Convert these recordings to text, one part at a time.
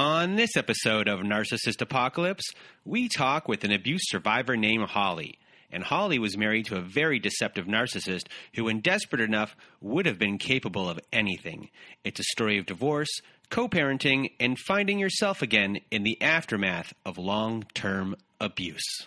On this episode of Narcissist Apocalypse, we talk with an abuse survivor named Holly. And Holly was married to a very deceptive narcissist who, when desperate enough, would have been capable of anything. It's a story of divorce, co parenting, and finding yourself again in the aftermath of long term abuse.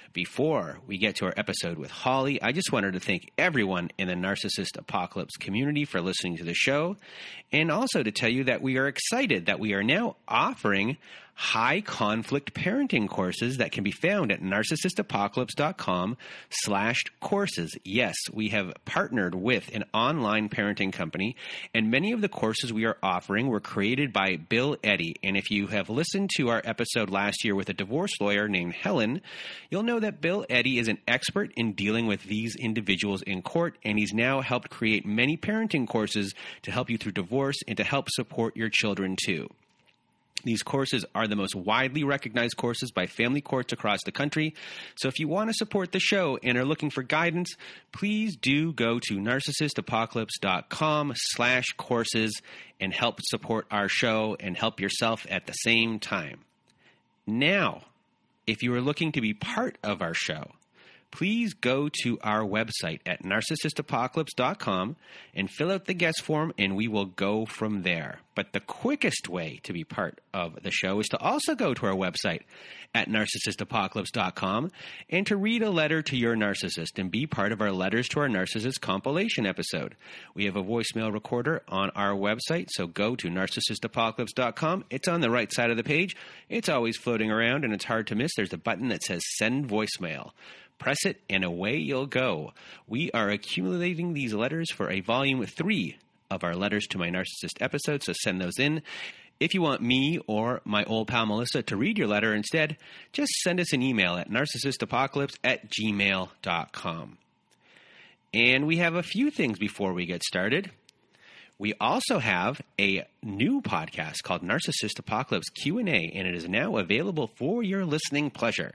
before we get to our episode with Holly, I just wanted to thank everyone in the Narcissist Apocalypse community for listening to the show, and also to tell you that we are excited that we are now offering high conflict parenting courses that can be found at narcissistapocalypse.com slash courses. Yes, we have partnered with an online parenting company, and many of the courses we are offering were created by Bill Eddy. And if you have listened to our episode last year with a divorce lawyer named Helen, you'll know that Bill Eddy is an expert in dealing with these individuals in court, and he's now helped create many parenting courses to help you through divorce and to help support your children too. These courses are the most widely recognized courses by family courts across the country. So if you want to support the show and are looking for guidance, please do go to narcissistapocalypse.com slash courses and help support our show and help yourself at the same time. Now, if you are looking to be part of our show, please go to our website at narcissistapocalypse.com and fill out the guest form, and we will go from there. But the quickest way to be part of the show is to also go to our website at narcissistapocalypse.com and to read a letter to your narcissist and be part of our Letters to Our Narcissist compilation episode. We have a voicemail recorder on our website, so go to narcissistapocalypse.com. It's on the right side of the page. It's always floating around and it's hard to miss. There's a button that says send voicemail. Press it, and away you'll go. We are accumulating these letters for a volume three of our Letters to My Narcissist episode, so send those in. If you want me or my old pal Melissa to read your letter instead, just send us an email at narcissistapocalypse at gmail.com. And we have a few things before we get started. We also have a new podcast called Narcissist Apocalypse Q&A and it is now available for your listening pleasure.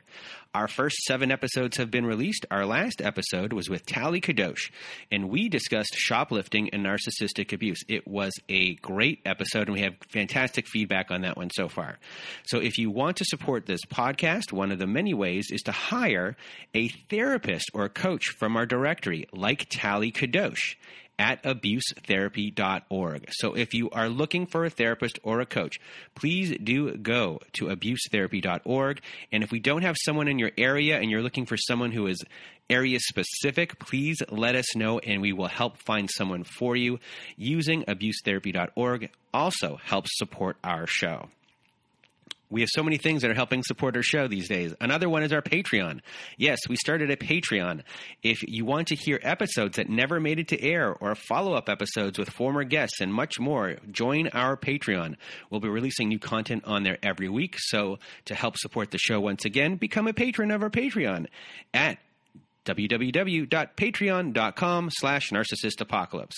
Our first 7 episodes have been released. Our last episode was with Tali Kadosh and we discussed shoplifting and narcissistic abuse. It was a great episode and we have fantastic feedback on that one so far. So if you want to support this podcast, one of the many ways is to hire a therapist or coach from our directory like Tali Kadosh at abusetherapy.org. So if you are looking for a therapist or a coach, please do go to abusetherapy.org. And if we don't have someone in your area and you're looking for someone who is area specific, please let us know and we will help find someone for you. Using abusetherapy.org also helps support our show. We have so many things that are helping support our show these days. Another one is our Patreon. Yes, we started a Patreon. If you want to hear episodes that never made it to air or follow up episodes with former guests and much more, join our Patreon. We'll be releasing new content on there every week. So to help support the show once again, become a patron of our Patreon at www.patreon.com slash narcissistapocalypse.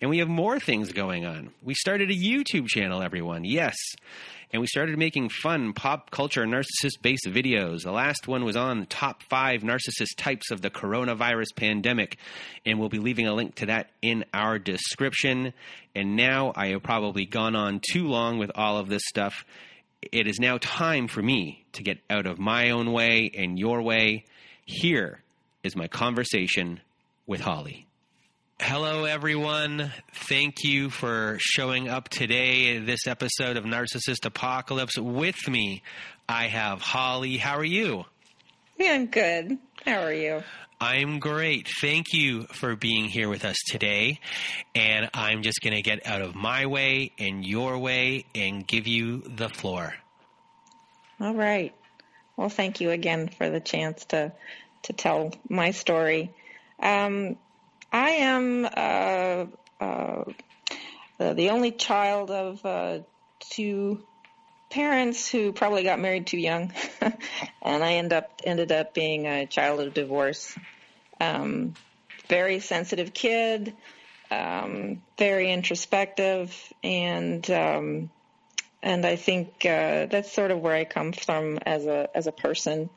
And we have more things going on. We started a YouTube channel, everyone. Yes. And we started making fun pop culture narcissist based videos. The last one was on the top five narcissist types of the coronavirus pandemic. And we'll be leaving a link to that in our description. And now I have probably gone on too long with all of this stuff. It is now time for me to get out of my own way and your way. Here is my conversation with Holly. Hello, everyone. Thank you for showing up today. This episode of Narcissist Apocalypse with me. I have Holly. How are you? Yeah, I'm good. How are you? I'm great. Thank you for being here with us today. And I'm just going to get out of my way and your way and give you the floor. All right. Well, thank you again for the chance to to tell my story. Um, I am uh, uh, the only child of uh, two parents who probably got married too young, and I end up ended up being a child of divorce. Um, very sensitive kid, um, very introspective, and um, and I think uh, that's sort of where I come from as a as a person.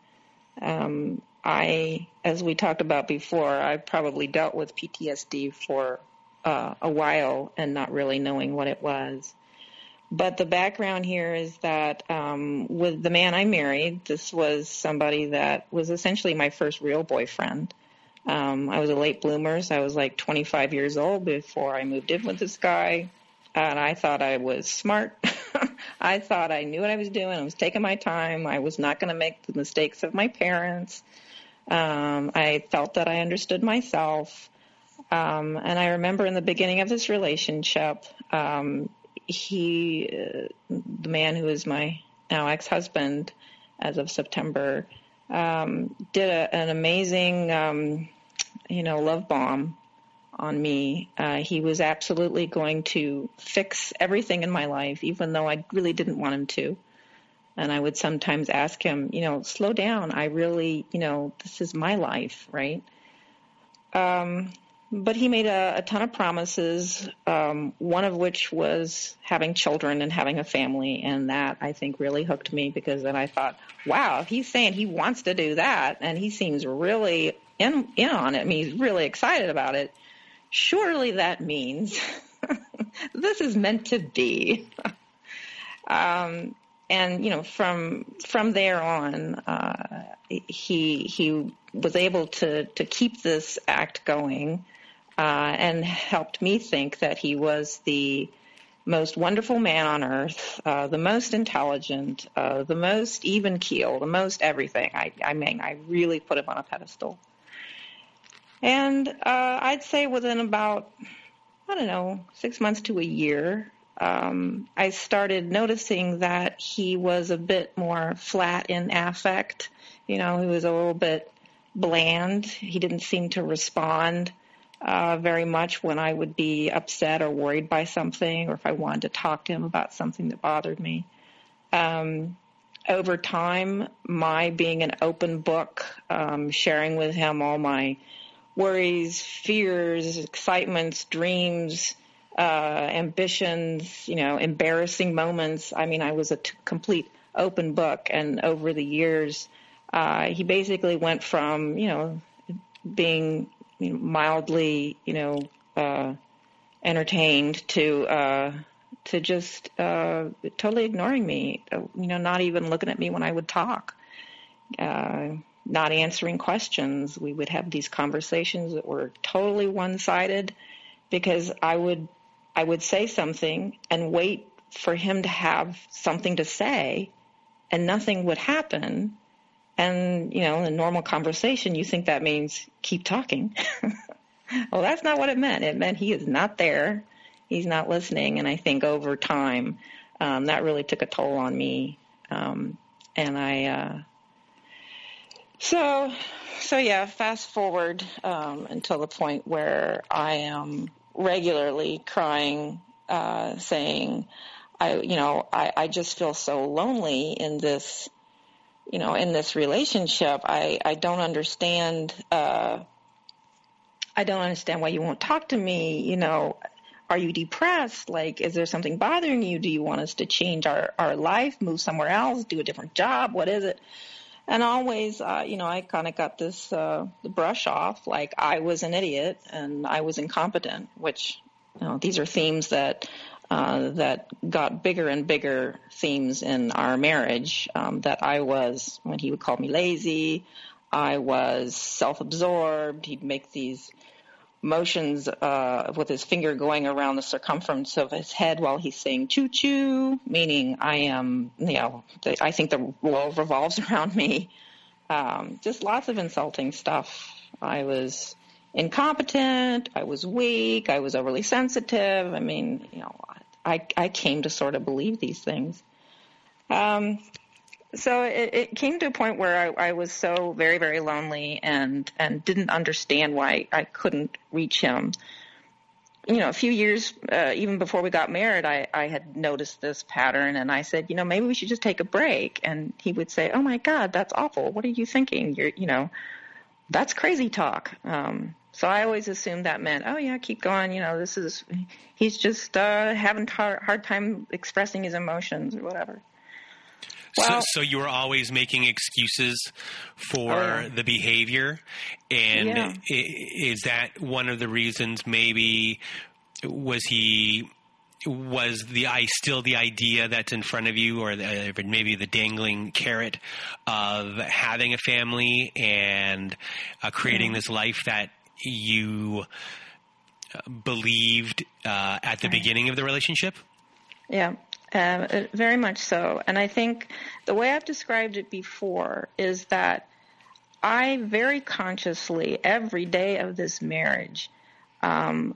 Um, I, as we talked about before, I probably dealt with PTSD for uh, a while and not really knowing what it was. But the background here is that um, with the man I married, this was somebody that was essentially my first real boyfriend. Um, I was a late bloomer, so I was like 25 years old before I moved in with this guy. And I thought I was smart. I thought I knew what I was doing. I was taking my time. I was not going to make the mistakes of my parents. Um, I felt that I understood myself. Um, and I remember in the beginning of this relationship, um, he, uh, the man who is my now ex-husband as of September, um, did a, an amazing, um, you know, love bomb on me. Uh, he was absolutely going to fix everything in my life, even though I really didn't want him to. And I would sometimes ask him, you know, slow down. I really, you know, this is my life, right? Um, but he made a, a ton of promises, um, one of which was having children and having a family. And that I think really hooked me because then I thought, wow, if he's saying he wants to do that and he seems really in, in on it, I mean, he's really excited about it, surely that means this is meant to be. um, and you know from from there on uh, he he was able to to keep this act going uh, and helped me think that he was the most wonderful man on earth, uh, the most intelligent, uh, the most even keel, the most everything. I, I mean, I really put him on a pedestal. And uh, I'd say within about, I don't know, six months to a year, um, I started noticing that he was a bit more flat in affect. You know, he was a little bit bland. He didn't seem to respond uh, very much when I would be upset or worried by something, or if I wanted to talk to him about something that bothered me. Um, over time, my being an open book, um, sharing with him all my worries, fears, excitements, dreams, uh, ambitions, you know, embarrassing moments. I mean, I was a t- complete open book, and over the years, uh, he basically went from, you know, being you know, mildly, you know, uh, entertained to uh, to just uh, totally ignoring me. Uh, you know, not even looking at me when I would talk. Uh, not answering questions. We would have these conversations that were totally one-sided because I would I would say something and wait for him to have something to say, and nothing would happen. And, you know, in normal conversation, you think that means keep talking. well, that's not what it meant. It meant he is not there. He's not listening. And I think over time, um, that really took a toll on me. Um, and I, uh, so, so yeah, fast forward um, until the point where I am regularly crying, uh, saying, I, you know, I, I just feel so lonely in this, you know, in this relationship. I, I don't understand, uh, I don't understand why you won't talk to me. You know, are you depressed? Like, is there something bothering you? Do you want us to change our, our life, move somewhere else, do a different job? What is it? And always, uh, you know, I kind of got this uh, brush off, like I was an idiot and I was incompetent, which, you know, these are themes that uh, that got bigger and bigger themes in our marriage. Um, that I was, when he would call me lazy, I was self-absorbed. He'd make these motions uh, with his finger going around the circumference of his head while he's saying "choo choo," meaning I am, you know, the, I think the world revolves around me. Um, just lots of insulting stuff. I was incompetent. I was weak. I was overly sensitive. I mean, you know, I I came to sort of believe these things. Um, so it, it, came to a point where I, I, was so very, very lonely and and didn't understand why I couldn't reach him. You know, a few years uh, even before we got married, I, I had noticed this pattern, and I said, you know, maybe we should just take a break. And he would say, "Oh my God, that's awful. What are you thinking? You're, you know, that's crazy talk." Um, so I always assumed that meant, oh yeah, keep going. You know, this is he's just uh, having hard, hard time expressing his emotions or whatever. Well, so, so, you were always making excuses for yeah. the behavior, and yeah. is that one of the reasons? Maybe was he was the I still the idea that's in front of you, or the, maybe the dangling carrot of having a family and uh, creating this life that you uh, believed uh, at the right. beginning of the relationship? Yeah. Uh, very much so. And I think the way I've described it before is that I very consciously, every day of this marriage, um,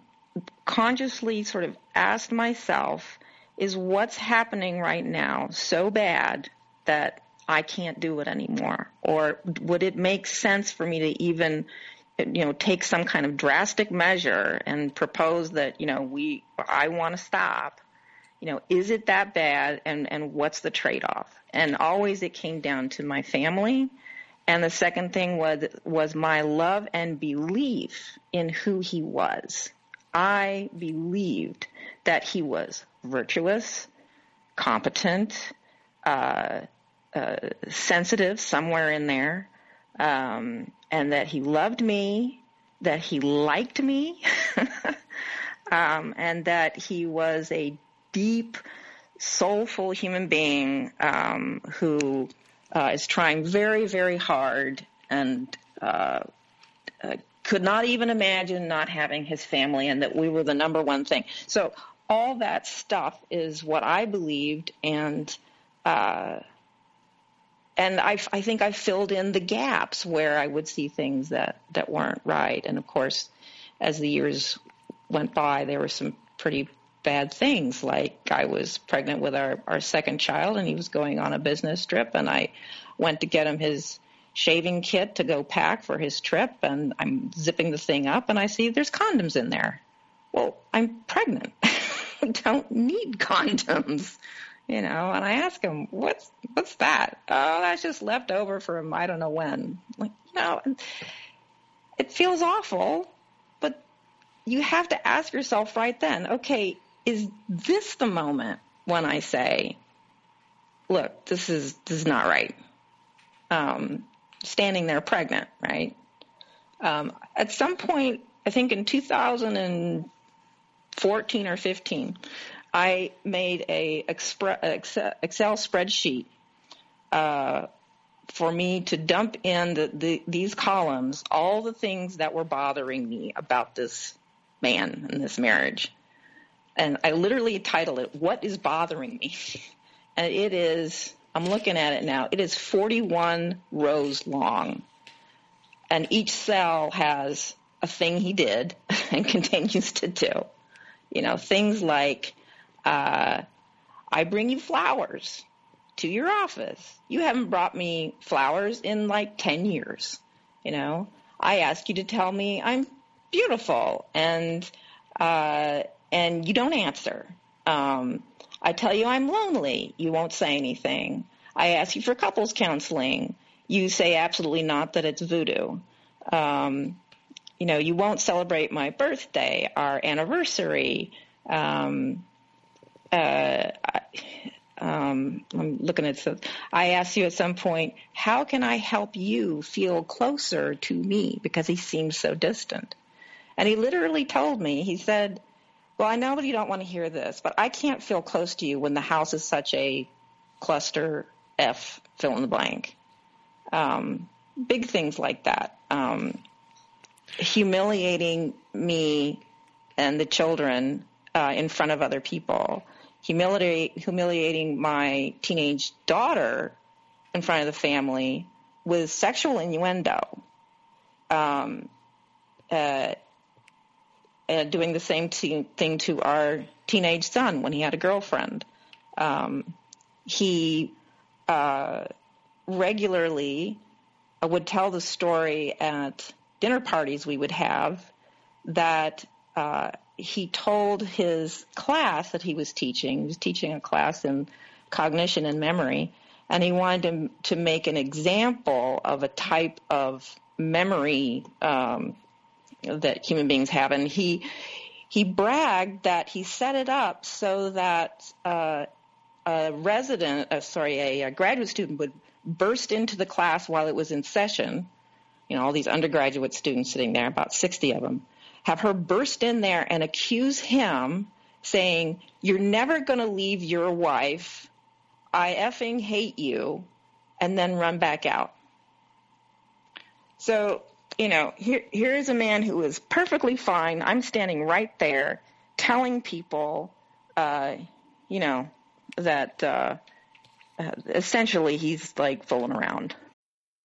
consciously sort of asked myself, is what's happening right now so bad that I can't do it anymore? Or would it make sense for me to even, you know, take some kind of drastic measure and propose that, you know, we, I want to stop you know, is it that bad and, and what's the trade off? And always it came down to my family. And the second thing was, was my love and belief in who he was. I believed that he was virtuous, competent, uh, uh, sensitive somewhere in there, um, and that he loved me, that he liked me, um, and that he was a deep, soulful human being um, who uh, is trying very, very hard and uh, uh, could not even imagine not having his family and that we were the number one thing. So all that stuff is what I believed and uh, and I, I think I filled in the gaps where I would see things that, that weren't right. And of course, as the years went by, there were some pretty bad things. Like I was pregnant with our, our second child and he was going on a business trip and I went to get him his shaving kit to go pack for his trip and I'm zipping the thing up and I see there's condoms in there. Well, I'm pregnant. I don't need condoms. You know, and I ask him, what's, what's that? Oh, that's just left over from I don't know when. Like, you know, it feels awful, but you have to ask yourself right then, okay, is this the moment when I say, look, this is this is not right? Um, standing there pregnant, right? Um, at some point, I think in 2014 or 15, I made a Excel spreadsheet uh, for me to dump in the, the, these columns all the things that were bothering me about this man and this marriage and I literally titled it, What is Bothering Me? And it is, I'm looking at it now, it is 41 rows long. And each cell has a thing he did and continues to do. You know, things like, uh, I bring you flowers to your office. You haven't brought me flowers in like 10 years. You know, I ask you to tell me I'm beautiful and, uh, and you don't answer. Um, I tell you I'm lonely. You won't say anything. I ask you for couples counseling. You say absolutely not that it's voodoo. Um, you know, you won't celebrate my birthday, our anniversary. Um, uh, um, I'm looking at some. I asked you at some point, how can I help you feel closer to me because he seems so distant? And he literally told me, he said, well, I know that you don't want to hear this, but I can't feel close to you when the house is such a cluster F, fill in the blank. Um, big things like that. Um, humiliating me and the children uh, in front of other people humiliate, humiliating my teenage daughter in front of the family with sexual innuendo. Um, uh, uh, doing the same t- thing to our teenage son when he had a girlfriend. Um, he uh, regularly would tell the story at dinner parties we would have that uh, he told his class that he was teaching, he was teaching a class in cognition and memory, and he wanted to, to make an example of a type of memory um, that human beings have. And he, he bragged that he set it up so that uh, a resident, uh, sorry, a, a graduate student would burst into the class while it was in session. You know, all these undergraduate students sitting there, about 60 of them have her burst in there and accuse him saying, You're never going to leave your wife. I effing hate you. And then run back out. So, you know, here, here is a man who is perfectly fine. I'm standing right there telling people, uh, you know, that uh, uh, essentially he's like fooling around.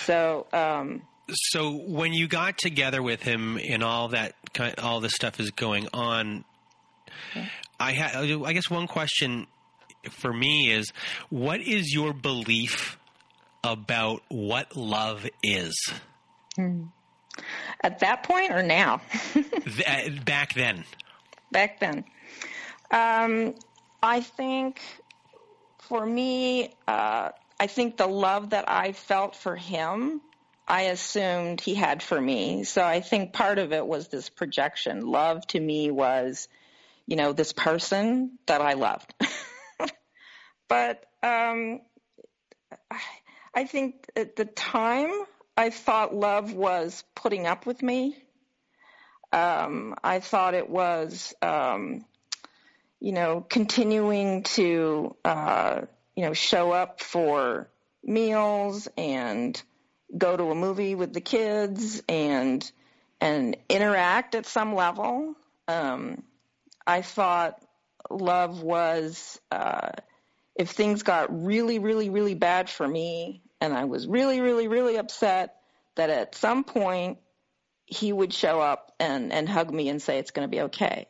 So, um, so when you got together with him and all that, all this stuff is going on, okay. I ha- I guess one question for me is, what is your belief about what love is? Hmm. At that point or now? Uh, back then. Back then. Um, I think for me, uh, I think the love that I felt for him, I assumed he had for me. So I think part of it was this projection. Love to me was, you know, this person that I loved. but um, I think at the time I thought love was putting up with me. Um, I thought it was, um, you know, continuing to uh, you know, show up for meals and go to a movie with the kids and and interact at some level. Um, I thought love was uh, if things got really, really, really bad for me, and I was really, really, really upset, that at some point he would show up and and hug me and say it's going to be okay.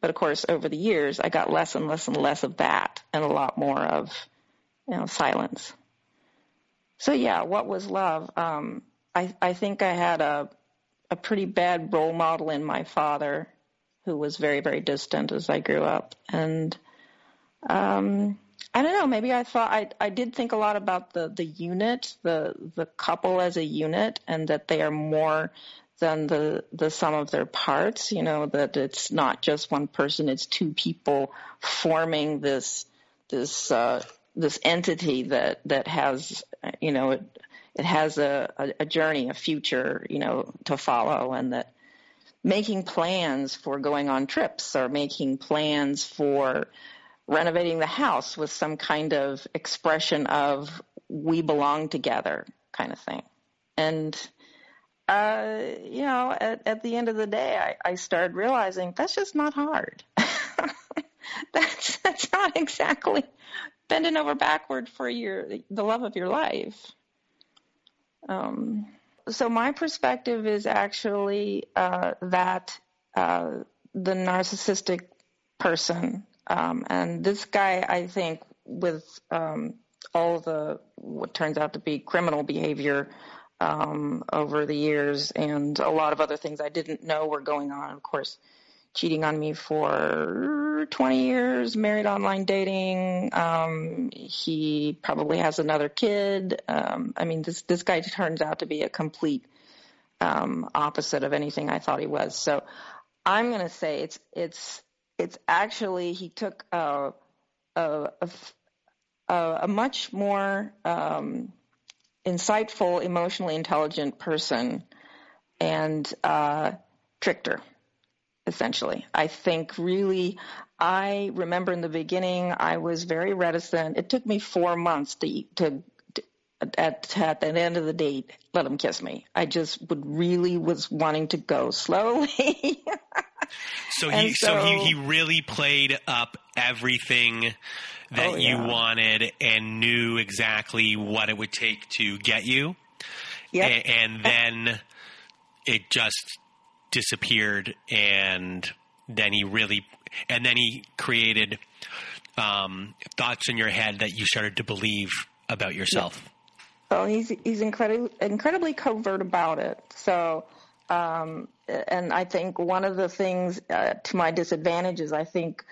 But of course, over the years, I got less and less and less of that, and a lot more of, you know, silence. So yeah, what was love? Um, I I think I had a a pretty bad role model in my father, who was very very distant as I grew up, and um, I don't know. Maybe I thought I I did think a lot about the the unit, the the couple as a unit, and that they are more than the the sum of their parts. You know that it's not just one person; it's two people forming this this uh, this entity that that has you know it it has a, a, a journey, a future, you know, to follow, and that making plans for going on trips or making plans for renovating the house with some kind of expression of we belong together kind of thing. And uh, you know, at, at the end of the day, I, I started realizing that's just not hard. that's that's not exactly bending over backward for your the love of your life. Um, so my perspective is actually uh, that uh, the narcissistic person. Um, and this guy, I think, with um, all the what turns out to be criminal behavior um, over the years and a lot of other things I didn't know were going on. Of course, cheating on me for 20 years, married online dating. Um, he probably has another kid. Um, I mean, this this guy turns out to be a complete um, opposite of anything I thought he was. So I'm going to say it's it's it's actually he took a a, a, a much more um, insightful, emotionally intelligent person and uh, tricked her essentially. I think really, I remember in the beginning, I was very reticent. It took me four months to, to, at, at the end of the date, let him kiss me. I just would really was wanting to go slowly. So he, so, so, he, he really played up everything that oh, yeah. you wanted and knew exactly what it would take to get you. Yep. A- and then it just disappeared and then he really and then he created um, thoughts in your head that you started to believe about yourself. Well, he's he's incredibly incredibly covert about it. So, um, and I think one of the things uh, to my disadvantage is I think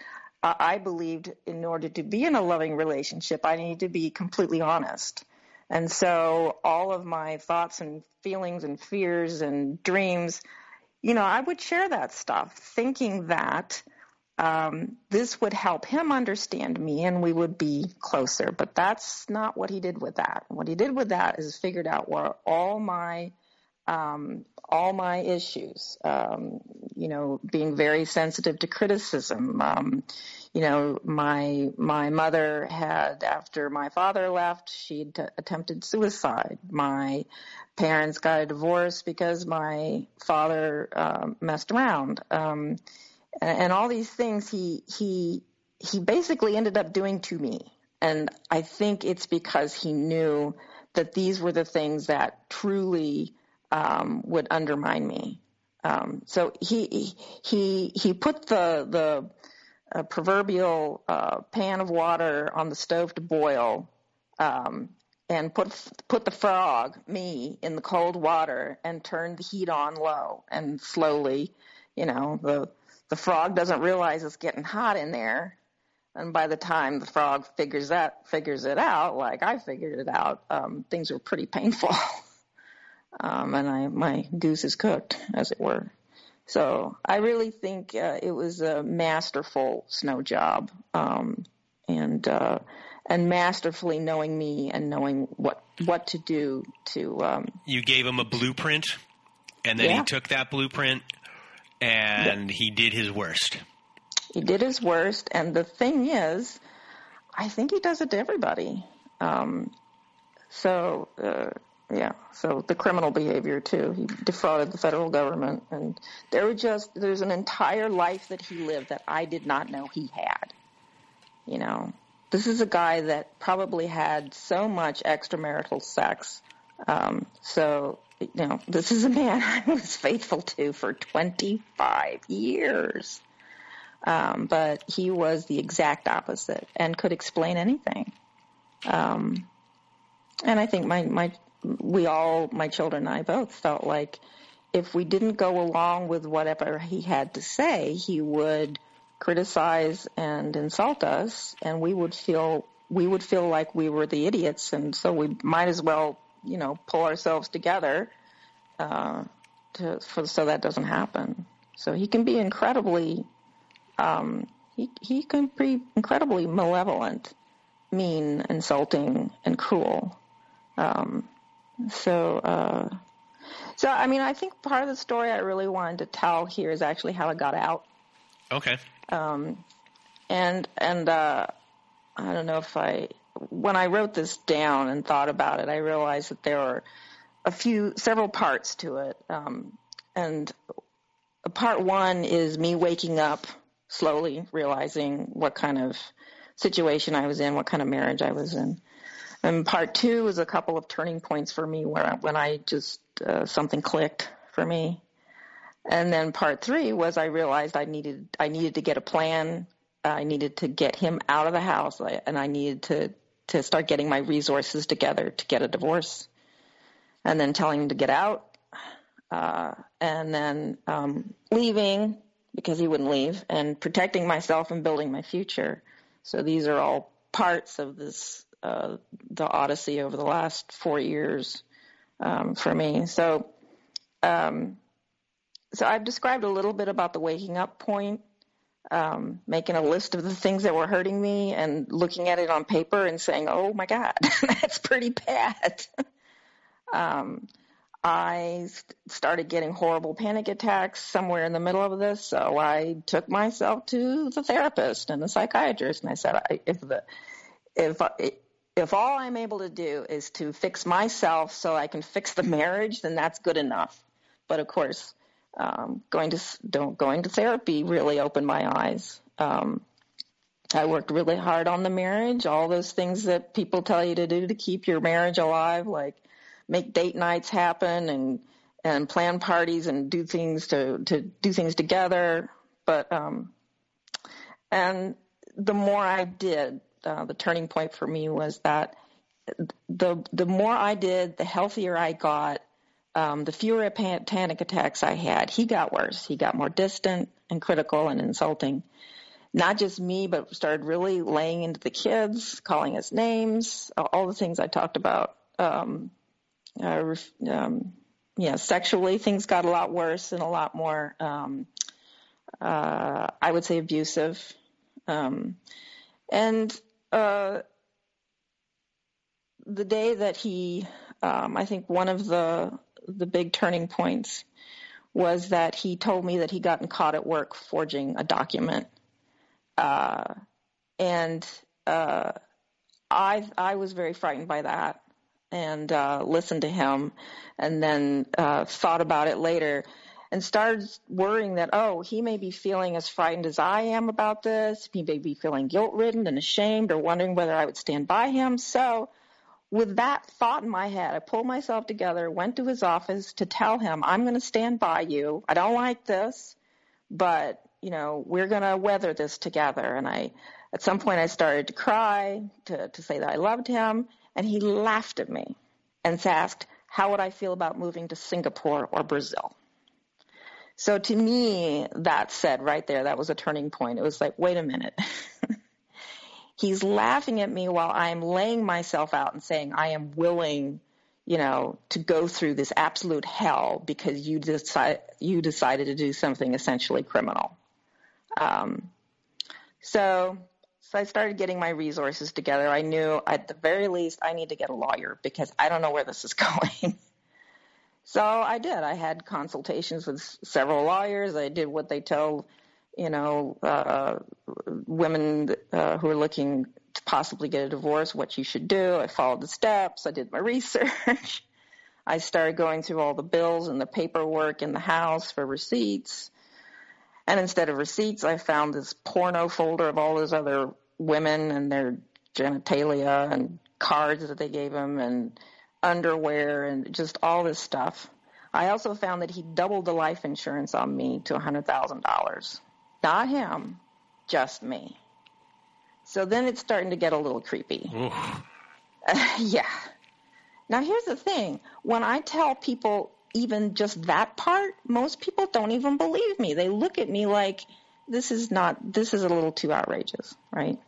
uh, I believed in order to be in a loving relationship, I need to be completely honest. And so all of my thoughts and feelings and fears and dreams you know, I would share that stuff, thinking that um, this would help him understand me and we would be closer. But that's not what he did with that. What he did with that is figured out where all my um, all my issues. Um, you know, being very sensitive to criticism. Um, you know, my my mother had after my father left, she'd t- attempted suicide. My parents got a divorce because my father uh, messed around, um, and, and all these things he he he basically ended up doing to me. And I think it's because he knew that these were the things that truly um, would undermine me. Um, so he he he put the the uh, proverbial uh, pan of water on the stove to boil, um, and put put the frog, me, in the cold water and turn the heat on low and slowly, you know, the the frog doesn't realize it's getting hot in there. And by the time the frog figures that figures it out, like I figured it out, um, things were pretty painful. um, and I my goose is cooked, as it were. So I really think uh, it was a masterful snow job, um, and uh, and masterfully knowing me and knowing what what to do to. Um, you gave him a blueprint, and then yeah. he took that blueprint and yeah. he did his worst. He did his worst, and the thing is, I think he does it to everybody. Um, so. Uh, yeah, so the criminal behavior too. He defrauded the federal government, and there were just there's an entire life that he lived that I did not know he had. You know, this is a guy that probably had so much extramarital sex. Um, so, you know, this is a man I was faithful to for 25 years. Um, but he was the exact opposite and could explain anything. Um, and I think my, my, we all, my children and I both felt like if we didn't go along with whatever he had to say, he would criticize and insult us, and we would feel we would feel like we were the idiots, and so we might as well, you know, pull ourselves together uh, to for, so that doesn't happen. So he can be incredibly, um, he he can be incredibly malevolent, mean, insulting, and cruel. Um, so. Uh, so, I mean, I think part of the story I really wanted to tell here is actually how it got out. Okay. Um, and and uh, I don't know if I when I wrote this down and thought about it, I realized that there were a few several parts to it. Um, and part one is me waking up slowly, realizing what kind of situation I was in, what kind of marriage I was in. And part two was a couple of turning points for me where when I just uh, something clicked for me. And then part three was I realized I needed I needed to get a plan I needed to get him out of the house, and I needed to to start getting my resources together to get a divorce, and then telling him to get out, uh, and then um, leaving because he wouldn't leave, and protecting myself and building my future. So these are all parts of this uh, the odyssey over the last four years um, for me. So, um, so I've described a little bit about the waking up point, um, making a list of the things that were hurting me, and looking at it on paper and saying, "Oh my God, that's pretty bad." Um, I started getting horrible panic attacks somewhere in the middle of this, so I took myself to the therapist and the psychiatrist, and I said, "If the if if all I'm able to do is to fix myself so I can fix the marriage, then that's good enough. But of course, um, going to don't going to therapy really opened my eyes. Um, I worked really hard on the marriage, all those things that people tell you to do to keep your marriage alive, like make date nights happen and and plan parties and do things to to do things together. But um, and the more I did, uh, the turning point for me was that the the more I did, the healthier I got. Um, the fewer panic attacks I had. He got worse. He got more distant and critical and insulting. Not just me, but started really laying into the kids, calling us names, all the things I talked about. Um, uh, um, yeah, sexually things got a lot worse and a lot more, um, uh, I would say, abusive. Um, and uh, the day that he, um, I think one of the the big turning points was that he told me that he gotten caught at work forging a document, uh, and uh, I I was very frightened by that and uh, listened to him, and then uh, thought about it later and started worrying that, oh, he may be feeling as frightened as I am about this. He may be feeling guilt ridden and ashamed or wondering whether I would stand by him. So, with that thought in my head, I pulled myself together, went to his office to tell him, I'm going to stand by you. I don't like this, but, you know, we're going to weather this together. And I, at some point, I started to cry to, to say that I loved him. And he laughed at me and asked, how would I feel about moving to Singapore or Brazil? So to me, that said right there, that was a turning point. It was like, wait a minute. He's laughing at me while I'm laying myself out and saying, I am willing, you know, to go through this absolute hell because you decide, you decided to do something essentially criminal. Um, so, so I started getting my resources together. I knew at the very least I need to get a lawyer because I don't know where this is going. So I did. I had consultations with several lawyers. I did what they tell, you know, uh, women uh, who are looking to possibly get a divorce, what you should do. I followed the steps. I did my research. I started going through all the bills and the paperwork in the house for receipts. And instead of receipts, I found this porno folder of all those other women and their genitalia and cards that they gave them and underwear and just all this stuff. I also found that he doubled the life insurance on me to $100,000. Not him, just me. So then it's starting to get a little creepy. Uh, yeah. Now here's the thing. When I tell people even just that part, most people don't even believe me. They look at me like this is not this is a little too outrageous, right?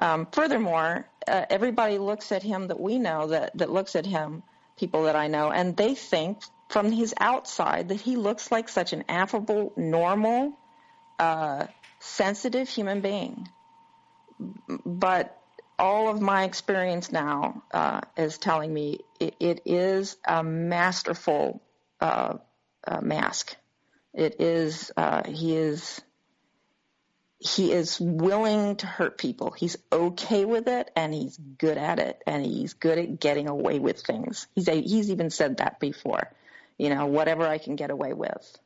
Um, furthermore, uh, everybody looks at him that we know that, that looks at him, people that I know, and they think from his outside that he looks like such an affable, normal, uh, sensitive human being. But all of my experience now uh, is telling me it, it is a masterful uh, uh, mask. It is, uh, he is he is willing to hurt people. He's okay with it and he's good at it and he's good at getting away with things. He's a, he's even said that before. You know, whatever I can get away with.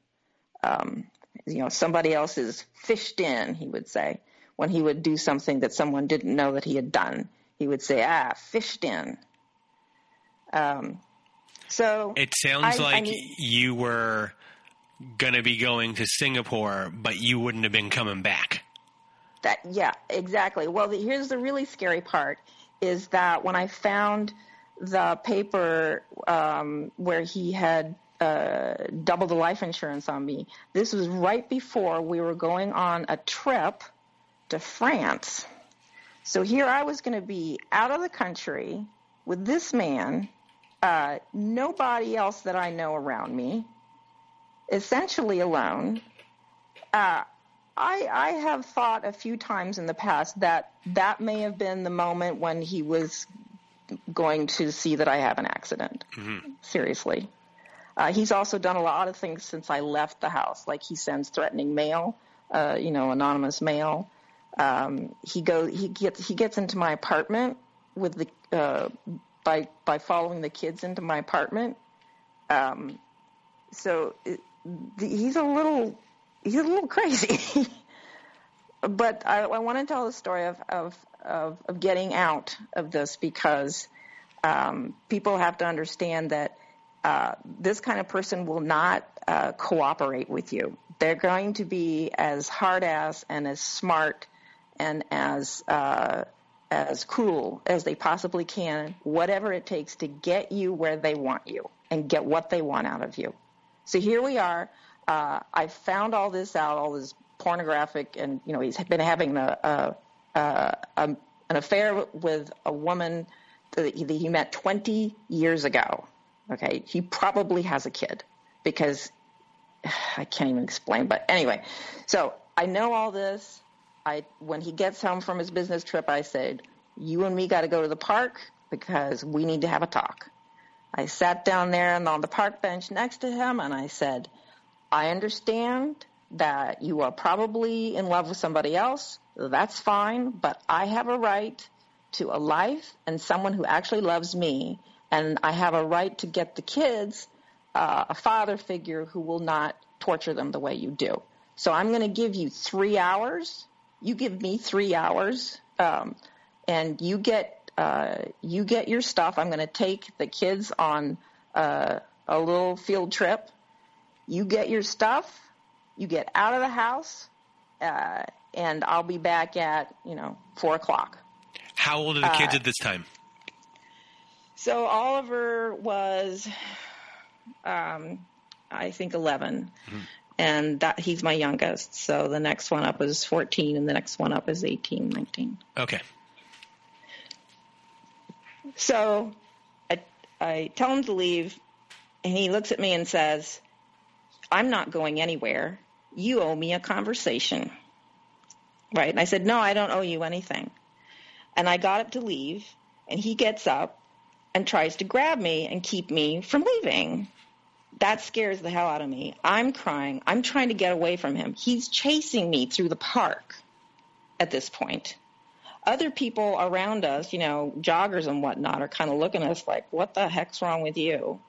Um, you know, somebody else is fished in, he would say, when he would do something that someone didn't know that he had done. He would say, ah, fished in. Um, so it sounds I, like I you were going to be going to Singapore, but you wouldn't have been coming back. That yeah, exactly. Well, the, here's the really scary part: is that when I found the paper um, where he had uh, doubled the life insurance on me, this was right before we were going on a trip to France. So here I was going to be out of the country with this man, uh, nobody else that I know around me, essentially alone. Uh, I, I have thought a few times in the past that that may have been the moment when he was going to see that I have an accident. Mm-hmm. Seriously. Uh, he's also done a lot of things since I left the house. Like he sends threatening mail, uh, you know, anonymous mail. Um, he goes, he gets, he gets into my apartment with the, uh, by, by following the kids into my apartment. Um, so it, the, he's a little he's a little crazy. but I, I, want to tell the story of, of, of, of, getting out of this because um, people have to understand that uh, this kind of person will not uh, cooperate with you. They're going to be as hard ass and as smart and as uh, as cool as they possibly can, whatever it takes to get you where they want you and get what they want out of you. So here we are uh, I found all this out, all this pornographic, and you know he's been having a, a, a, an affair with a woman that he, that he met 20 years ago. Okay, he probably has a kid because I can't even explain. But anyway, so I know all this. I when he gets home from his business trip, I said, "You and me got to go to the park because we need to have a talk." I sat down there and on the park bench next to him, and I said, I understand that you are probably in love with somebody else. That's fine, but I have a right to a life and someone who actually loves me, and I have a right to get the kids uh, a father figure who will not torture them the way you do. So I'm going to give you three hours. You give me three hours, um, and you get uh, you get your stuff. I'm going to take the kids on uh, a little field trip you get your stuff, you get out of the house, uh, and I'll be back at, you know, four o'clock. How old are the kids uh, at this time? So Oliver was, um, I think, 11. Mm-hmm. And that he's my youngest. So the next one up is 14, and the next one up is 18, 19. Okay. So I, I tell him to leave, and he looks at me and says, I'm not going anywhere. You owe me a conversation. Right? And I said, No, I don't owe you anything. And I got up to leave, and he gets up and tries to grab me and keep me from leaving. That scares the hell out of me. I'm crying. I'm trying to get away from him. He's chasing me through the park at this point. Other people around us, you know, joggers and whatnot, are kind of looking at us like, what the heck's wrong with you?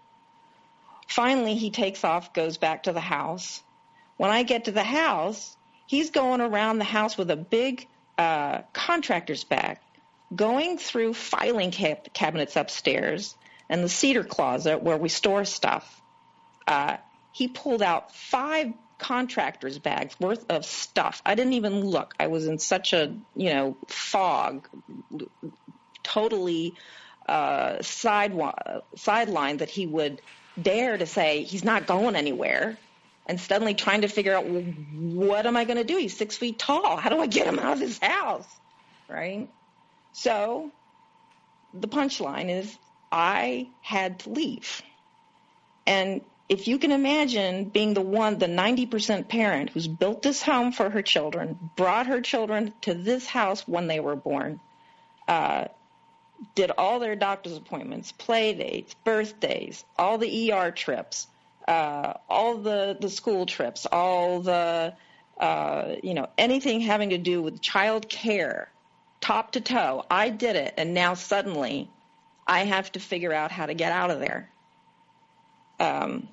Finally, he takes off, goes back to the house. When I get to the house, he's going around the house with a big uh, contractor's bag, going through filing cab- cabinets upstairs and the cedar closet where we store stuff. Uh, he pulled out five contractor's bags worth of stuff. I didn't even look. I was in such a, you know, fog, totally uh, side sideline that he would dare to say he's not going anywhere and suddenly trying to figure out well, what am I going to do? He's six feet tall. How do I get him out of his house? Right? So the punchline is I had to leave. And if you can imagine being the one, the 90% parent who's built this home for her children, brought her children to this house when they were born, uh, did all their doctor's appointments, play dates, birthdays, all the ER trips, uh, all the, the school trips, all the, uh, you know, anything having to do with child care, top to toe. I did it, and now suddenly I have to figure out how to get out of there. Um,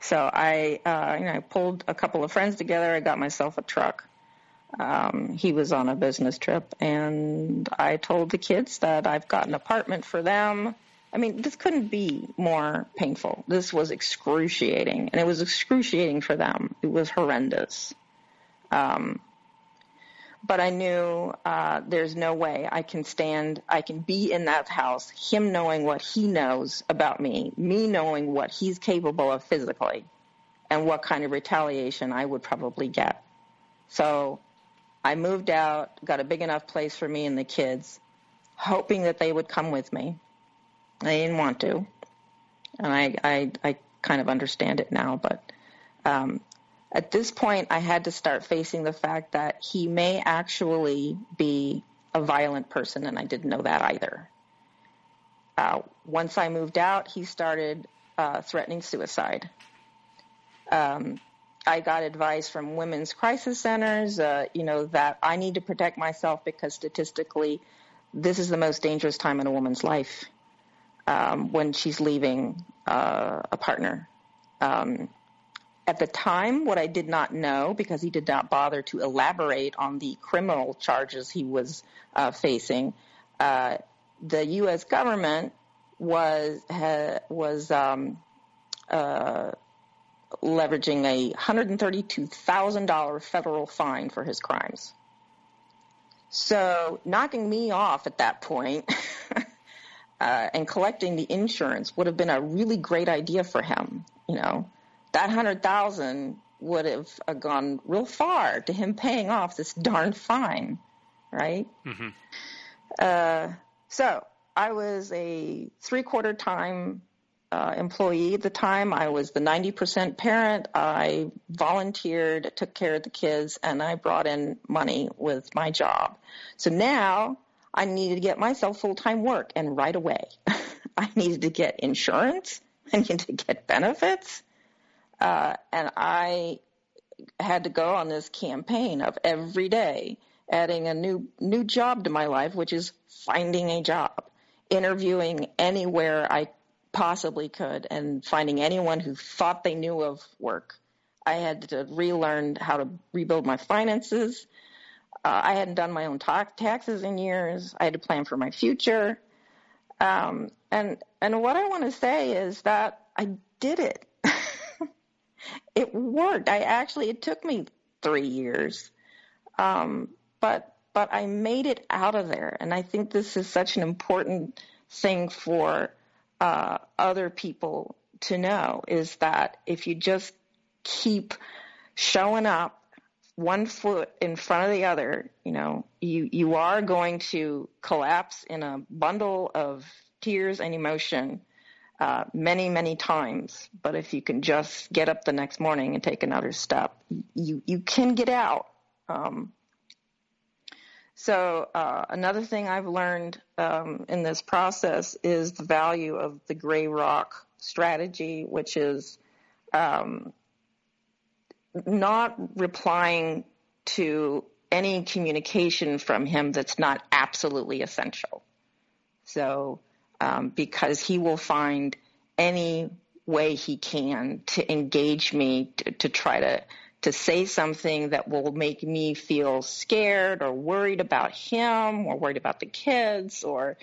so I, uh, you know, I pulled a couple of friends together. I got myself a truck. Um, he was on a business trip, and I told the kids that I've got an apartment for them. I mean, this couldn't be more painful. This was excruciating, and it was excruciating for them. It was horrendous. Um, but I knew uh, there's no way I can stand, I can be in that house, him knowing what he knows about me, me knowing what he's capable of physically, and what kind of retaliation I would probably get. So I moved out, got a big enough place for me and the kids, hoping that they would come with me. They didn't want to, and I, I, I kind of understand it now, but um, at this point, I had to start facing the fact that he may actually be a violent person, and I didn't know that either. Uh, once I moved out, he started uh, threatening suicide. Um, I got advice from women's crisis centers, uh, you know, that I need to protect myself because statistically, this is the most dangerous time in a woman's life um, when she's leaving uh, a partner. Um, at the time, what I did not know, because he did not bother to elaborate on the criminal charges he was uh, facing, uh, the U.S. government was ha, was um, uh, leveraging a $132,000 federal fine for his crimes. So knocking me off at that point uh, and collecting the insurance would have been a really great idea for him, you know that hundred thousand would have uh, gone real far to him paying off this darn fine, right? Mm-hmm. Uh, so I was a three-quarter time uh, employee at the time. I was the 90% parent. I volunteered, took care of the kids, and I brought in money with my job. So now I needed to get myself full-time work, and right away. I needed to get insurance. I needed to get benefits. Uh, and I had to go on this campaign of every day adding a new new job to my life, which is finding a job, interviewing anywhere I possibly could, and finding anyone who thought they knew of work. I had to relearn how to rebuild my finances. Uh, I hadn't done my own ta- taxes in years. I had to plan for my future. Um, and and what I want to say is that I did it it worked. I actually it took me three years, um, but but I made it out of there, and I think this is such an important thing for uh, other people to know is that if you just keep showing up one foot in front of the other, you know, you, you are going to collapse in a bundle of tears and emotion uh, many, many times. But if you can just get up the next morning and take another step, you, you can get out. Um, so uh, another thing I've learned um, in this process is the value of the gray rock strategy, which is um, not replying to any communication from him that's not absolutely essential. So um, because he will find any way he can to engage me to, to try to to say something that will make me feel scared or worried about him or worried about the kids or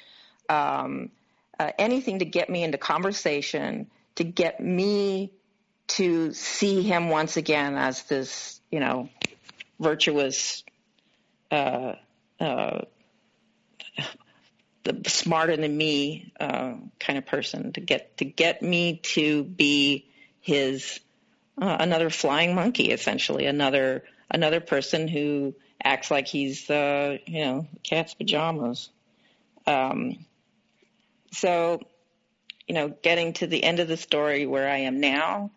um, uh, anything to get me into conversation to get me to see him once again as this you know virtuous uh, uh, the smarter than me uh, kind of person to get to get me to be his uh, another flying monkey, essentially another another person who acts like he's uh, you know cat's pajamas. Um, so, you know, getting to the end of the story where I am now,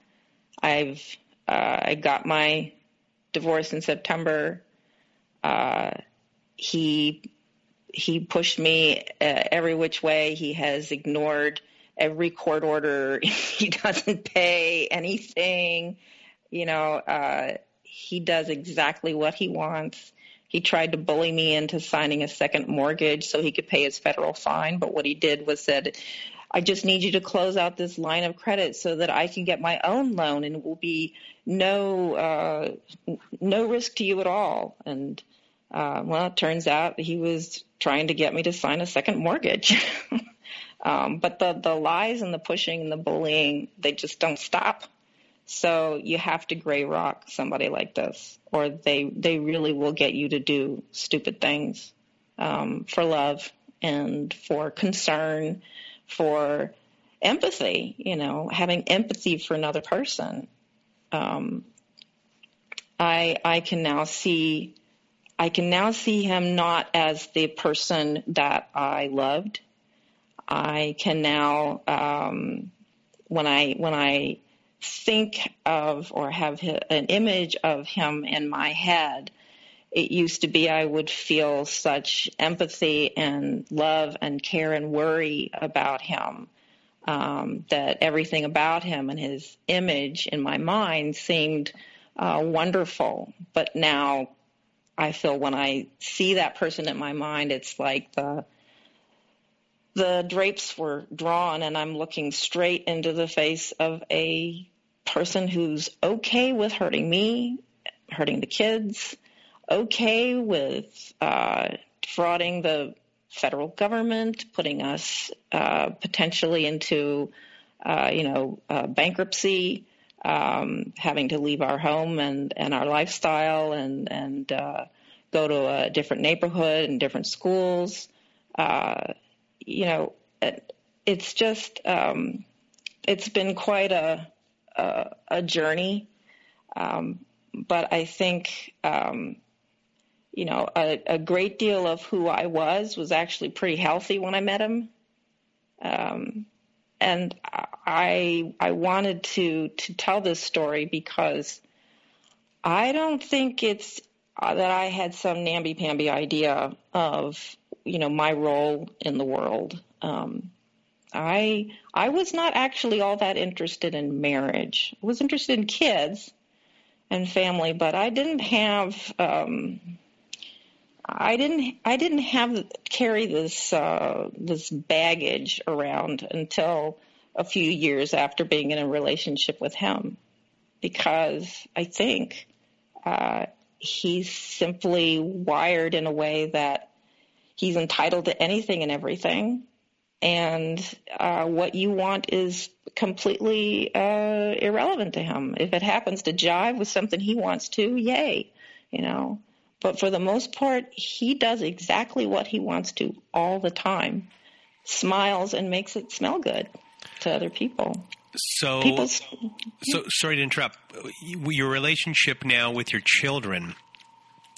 I've uh, I got my divorce in September. Uh, he he pushed me uh, every which way. He has ignored every court order. he doesn't pay anything. You know, uh, he does exactly what he wants. He tried to bully me into signing a second mortgage so he could pay his federal fine. But what he did was said, I just need you to close out this line of credit so that I can get my own loan and it will be no uh, no risk to you at all. And uh, well, it turns out he was trying to get me to sign a second mortgage. um, but the, the lies and the pushing and the bullying, they just don't stop. So you have to gray rock somebody like this, or they they really will get you to do stupid things um, for love and for concern, for empathy. You know, having empathy for another person. Um, I I can now see I can now see him not as the person that I loved. I can now um, when I when I think of or have an image of him in my head, it used to be I would feel such empathy and love and care and worry about him um, that everything about him and his image in my mind seemed uh, wonderful. But now I feel when I see that person in my mind, it's like the the drapes were drawn and I'm looking straight into the face of a person who's okay with hurting me, hurting the kids, okay with uh, defrauding the federal government, putting us uh, potentially into, uh, you know, uh, bankruptcy, um, having to leave our home and, and our lifestyle and and uh, go to a different neighborhood and different schools. You know, it, it's just um, it's been quite a a, a journey. Um, but I think, um, you know, a, a, great deal of who I was was actually pretty healthy when I met him. Um, and I I wanted to to tell this story because I don't think it's uh, that I had some namby pamby idea of you know my role in the world. Um, I I was not actually all that interested in marriage. I was interested in kids and family, but I didn't have um, I didn't I didn't have carry this uh, this baggage around until a few years after being in a relationship with him, because I think uh, he's simply wired in a way that he's entitled to anything and everything and uh, what you want is completely uh, irrelevant to him. If it happens to jive with something he wants to, yay, you know. But for the most part, he does exactly what he wants to all the time. Smiles and makes it smell good to other people. So, People's, so sorry to interrupt. Your relationship now with your children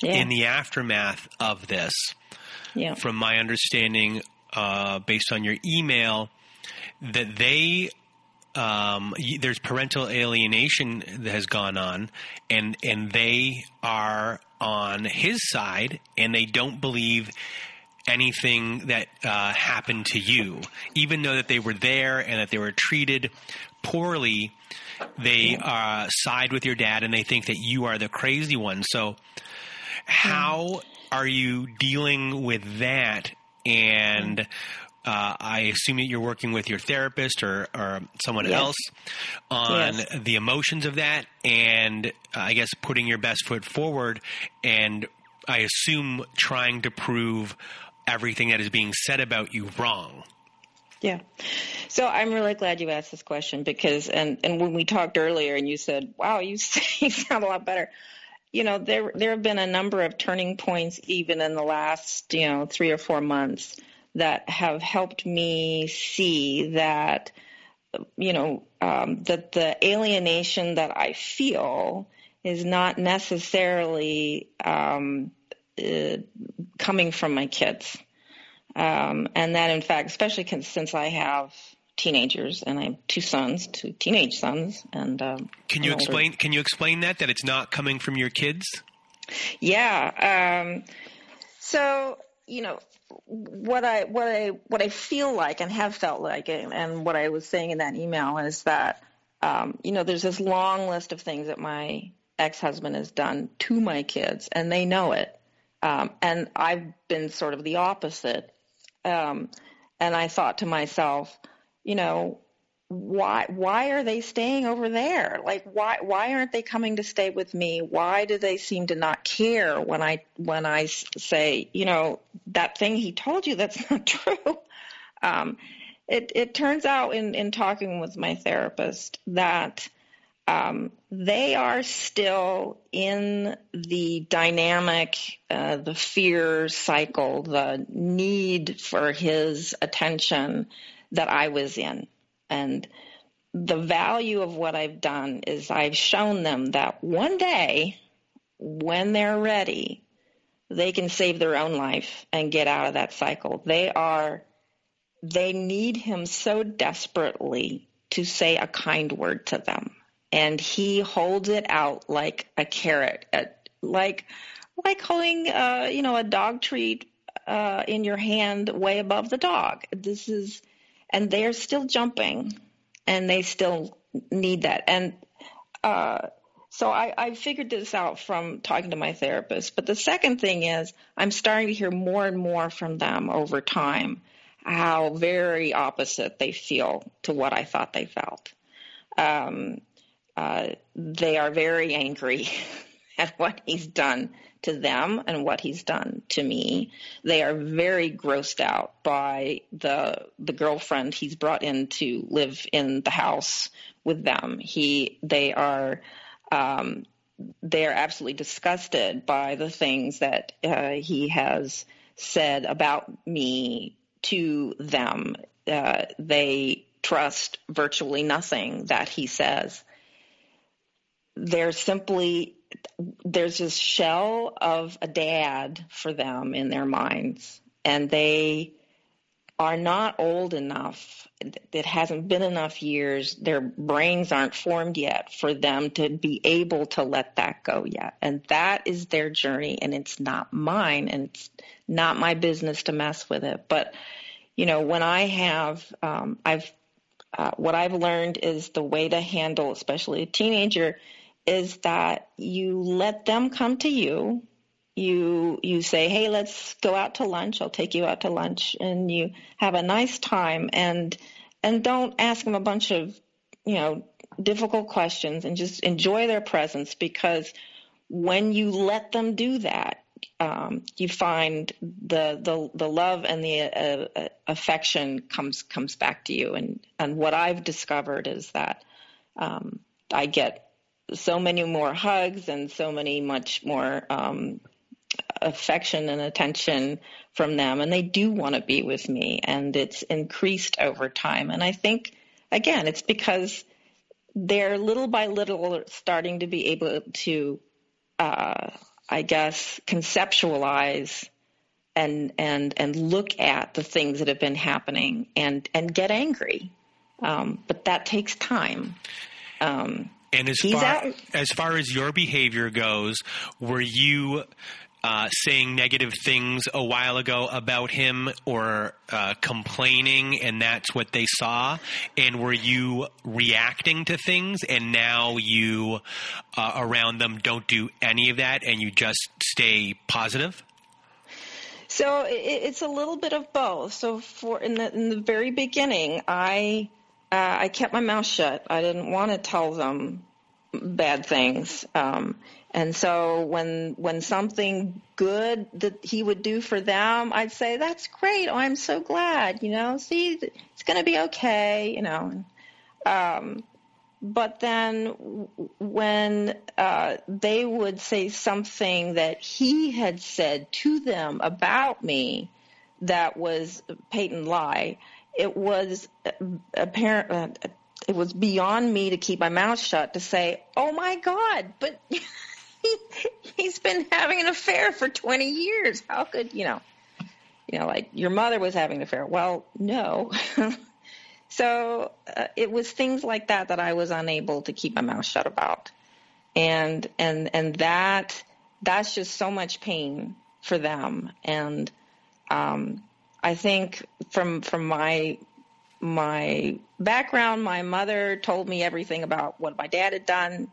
yeah. in the aftermath of this, yeah. from my understanding, uh, based on your email that they um, there's parental alienation that has gone on, and and they are on his side, and they don't believe anything that uh, happened to you, even though that they were there and that they were treated poorly. They uh, side with your dad, and they think that you are the crazy one. So, how are you dealing with that and uh, I assume that you're working with your therapist or, or someone yes. else on yes. the emotions of that, and uh, I guess putting your best foot forward, and I assume trying to prove everything that is being said about you wrong. Yeah. So I'm really glad you asked this question because, and, and when we talked earlier and you said, wow, you, you sound a lot better you know, there there have been a number of turning points even in the last, you know, three or four months that have helped me see that, you know, um, that the alienation that I feel is not necessarily um, uh, coming from my kids. Um, and that, in fact, especially since I have teenagers, and I have two sons, two teenage sons, and um, can you explain? Older. Can you explain that that it's not coming from your kids? Yeah. Um, so you know what I what I what I feel like and have felt like, and, and what I was saying in that email is that um, you know there's this long list of things that my ex-husband has done to my kids, and they know it. Um, and I've been sort of the opposite. Um, and I thought to myself, you know, why why are they staying over there? Like why why aren't they coming to stay with me? Why do they seem to not care when I when I say, you know, that thing he told you that's not true? Um, it it turns out in in talking with my therapist that um, they are still in the dynamic, uh, the fear cycle, the need for his attention that I was in. And the value of what I've done is I've shown them that one day, when they're ready, they can save their own life and get out of that cycle. They are, they need him so desperately to say a kind word to them. And he holds it out like a carrot, like, like holding, uh, you know, a dog treat, uh, in your hand way above the dog. This is, and they're still jumping and they still need that. And, uh, so I, I figured this out from talking to my therapist. But the second thing is I'm starting to hear more and more from them over time how very opposite they feel to what I thought they felt. Um, uh, they are very angry at what he's done to them and what he's done to me. They are very grossed out by the the girlfriend he's brought in to live in the house with them. He they are um, they're absolutely disgusted by the things that uh, he has said about me to them. Uh, they trust virtually nothing that he says. They're simply there's this shell of a dad for them in their minds, and they are not old enough. It hasn't been enough years. Their brains aren't formed yet for them to be able to let that go yet. And that is their journey, and it's not mine, and it's not my business to mess with it. But, you know, when I have, um, I've, uh, what I've learned is the way to handle, especially a teenager, is that you let them come to you you you say, "Hey, let's go out to lunch. I'll take you out to lunch," and you have a nice time and and don't ask them a bunch of you know difficult questions and just enjoy their presence because when you let them do that, um, you find the the the love and the uh, uh affection comes comes back to you. And and what I've discovered is that um, I get so many more hugs and so many much more um, affection and attention from them and they do want to be with me and it's increased over time. And i think again it's because they're little by little starting to be able to uh, i guess conceptualize and and and look at the things that have been happening and and get angry. Um, but that takes time. Um, and as far as far as your behavior goes, were you uh, saying negative things a while ago about him or uh, complaining, and that's what they saw? And were you reacting to things, and now you uh, around them don't do any of that, and you just stay positive? So it's a little bit of both. So for in the in the very beginning, I uh, I kept my mouth shut. I didn't want to tell them bad things. Um, and so when when something good that he would do for them, I'd say, "That's great. Oh, I'm so glad. You know, see, it's going to be okay. You know." Um, but then when uh, they would say something that he had said to them about me that was patent lie, it was apparent. Uh, it was beyond me to keep my mouth shut to say, "Oh my God!" But he, he's been having an affair for 20 years. How could, you know, you know, like your mother was having an affair. Well, no. so uh, it was things like that that I was unable to keep my mouth shut about. And, and, and that, that's just so much pain for them. And, um, I think from, from my, my background, my mother told me everything about what my dad had done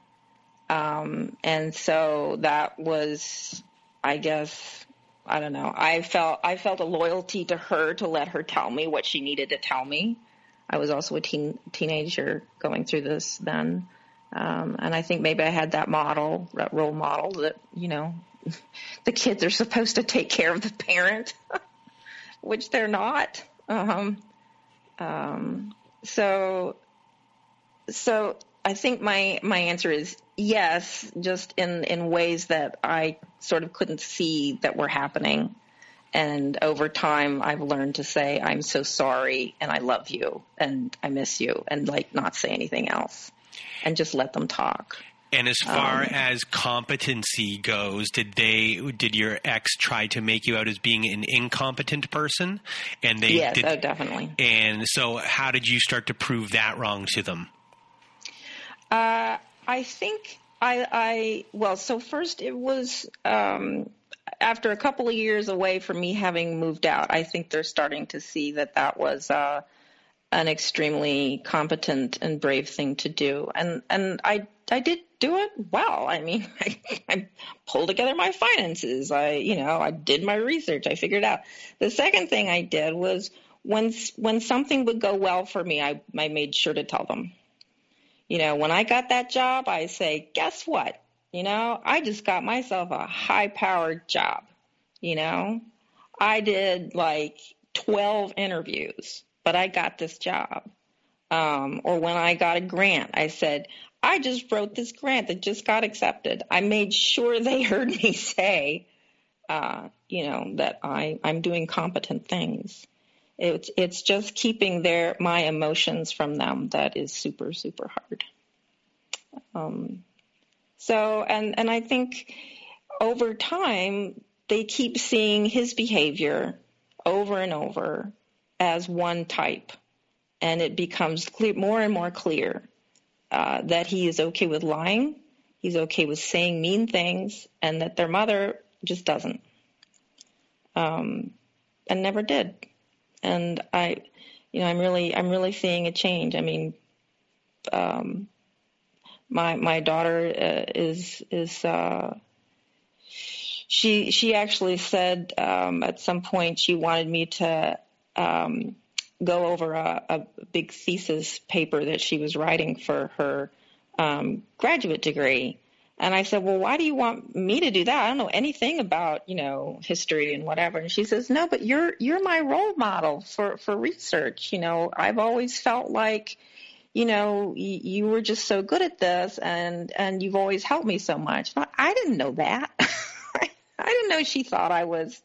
um, and so that was, I guess, I don't know. I felt I felt a loyalty to her to let her tell me what she needed to tell me. I was also a teen, teenager going through this then, um, and I think maybe I had that model, that role model that you know, the kids are supposed to take care of the parent, which they're not. Um, um, so, so I think my my answer is yes, just in in ways that I sort of couldn't see that were happening. And over time, I've learned to say, I'm so sorry and I love you and I miss you and like not say anything else and just let them talk. And as far um, as competency goes, did they did your ex try to make you out as being an incompetent person? And they yes, did, oh, definitely. And so, how did you start to prove that wrong to them? Uh, I think I, I well, so first it was um, after a couple of years away from me having moved out. I think they're starting to see that that was. Uh, an extremely competent and brave thing to do. And and I I did do it well. I mean, I, I pulled together my finances. I you know I did my research. I figured out. The second thing I did was when when something would go well for me, I I made sure to tell them. You know, when I got that job, I say, guess what? You know, I just got myself a high powered job. You know, I did like 12 interviews but I got this job. Um, or when I got a grant, I said, I just wrote this grant that just got accepted. I made sure they heard me say, uh, you know, that I, I'm doing competent things. It's it's just keeping their my emotions from them that is super super hard. Um, so and and I think over time they keep seeing his behavior over and over as one type. And it becomes clear, more and more clear uh, that he is okay with lying, he's okay with saying mean things, and that their mother just doesn't. Um, and never did. And I, you know, I'm really, I'm really seeing a change. I mean, um, my my daughter uh, is is uh, she she actually said um, at some point she wanted me to um, go over a, a, big thesis paper that she was writing for her um, graduate degree. And I said, well, why do you want me to do that? I don't know anything about, you know, history and whatever. And she says, no, but you're, you're my role model for, for research. You know, I've always felt like, you know, you, you were just so good at this and, and you've always helped me so much. I didn't know that. I didn't know she thought I was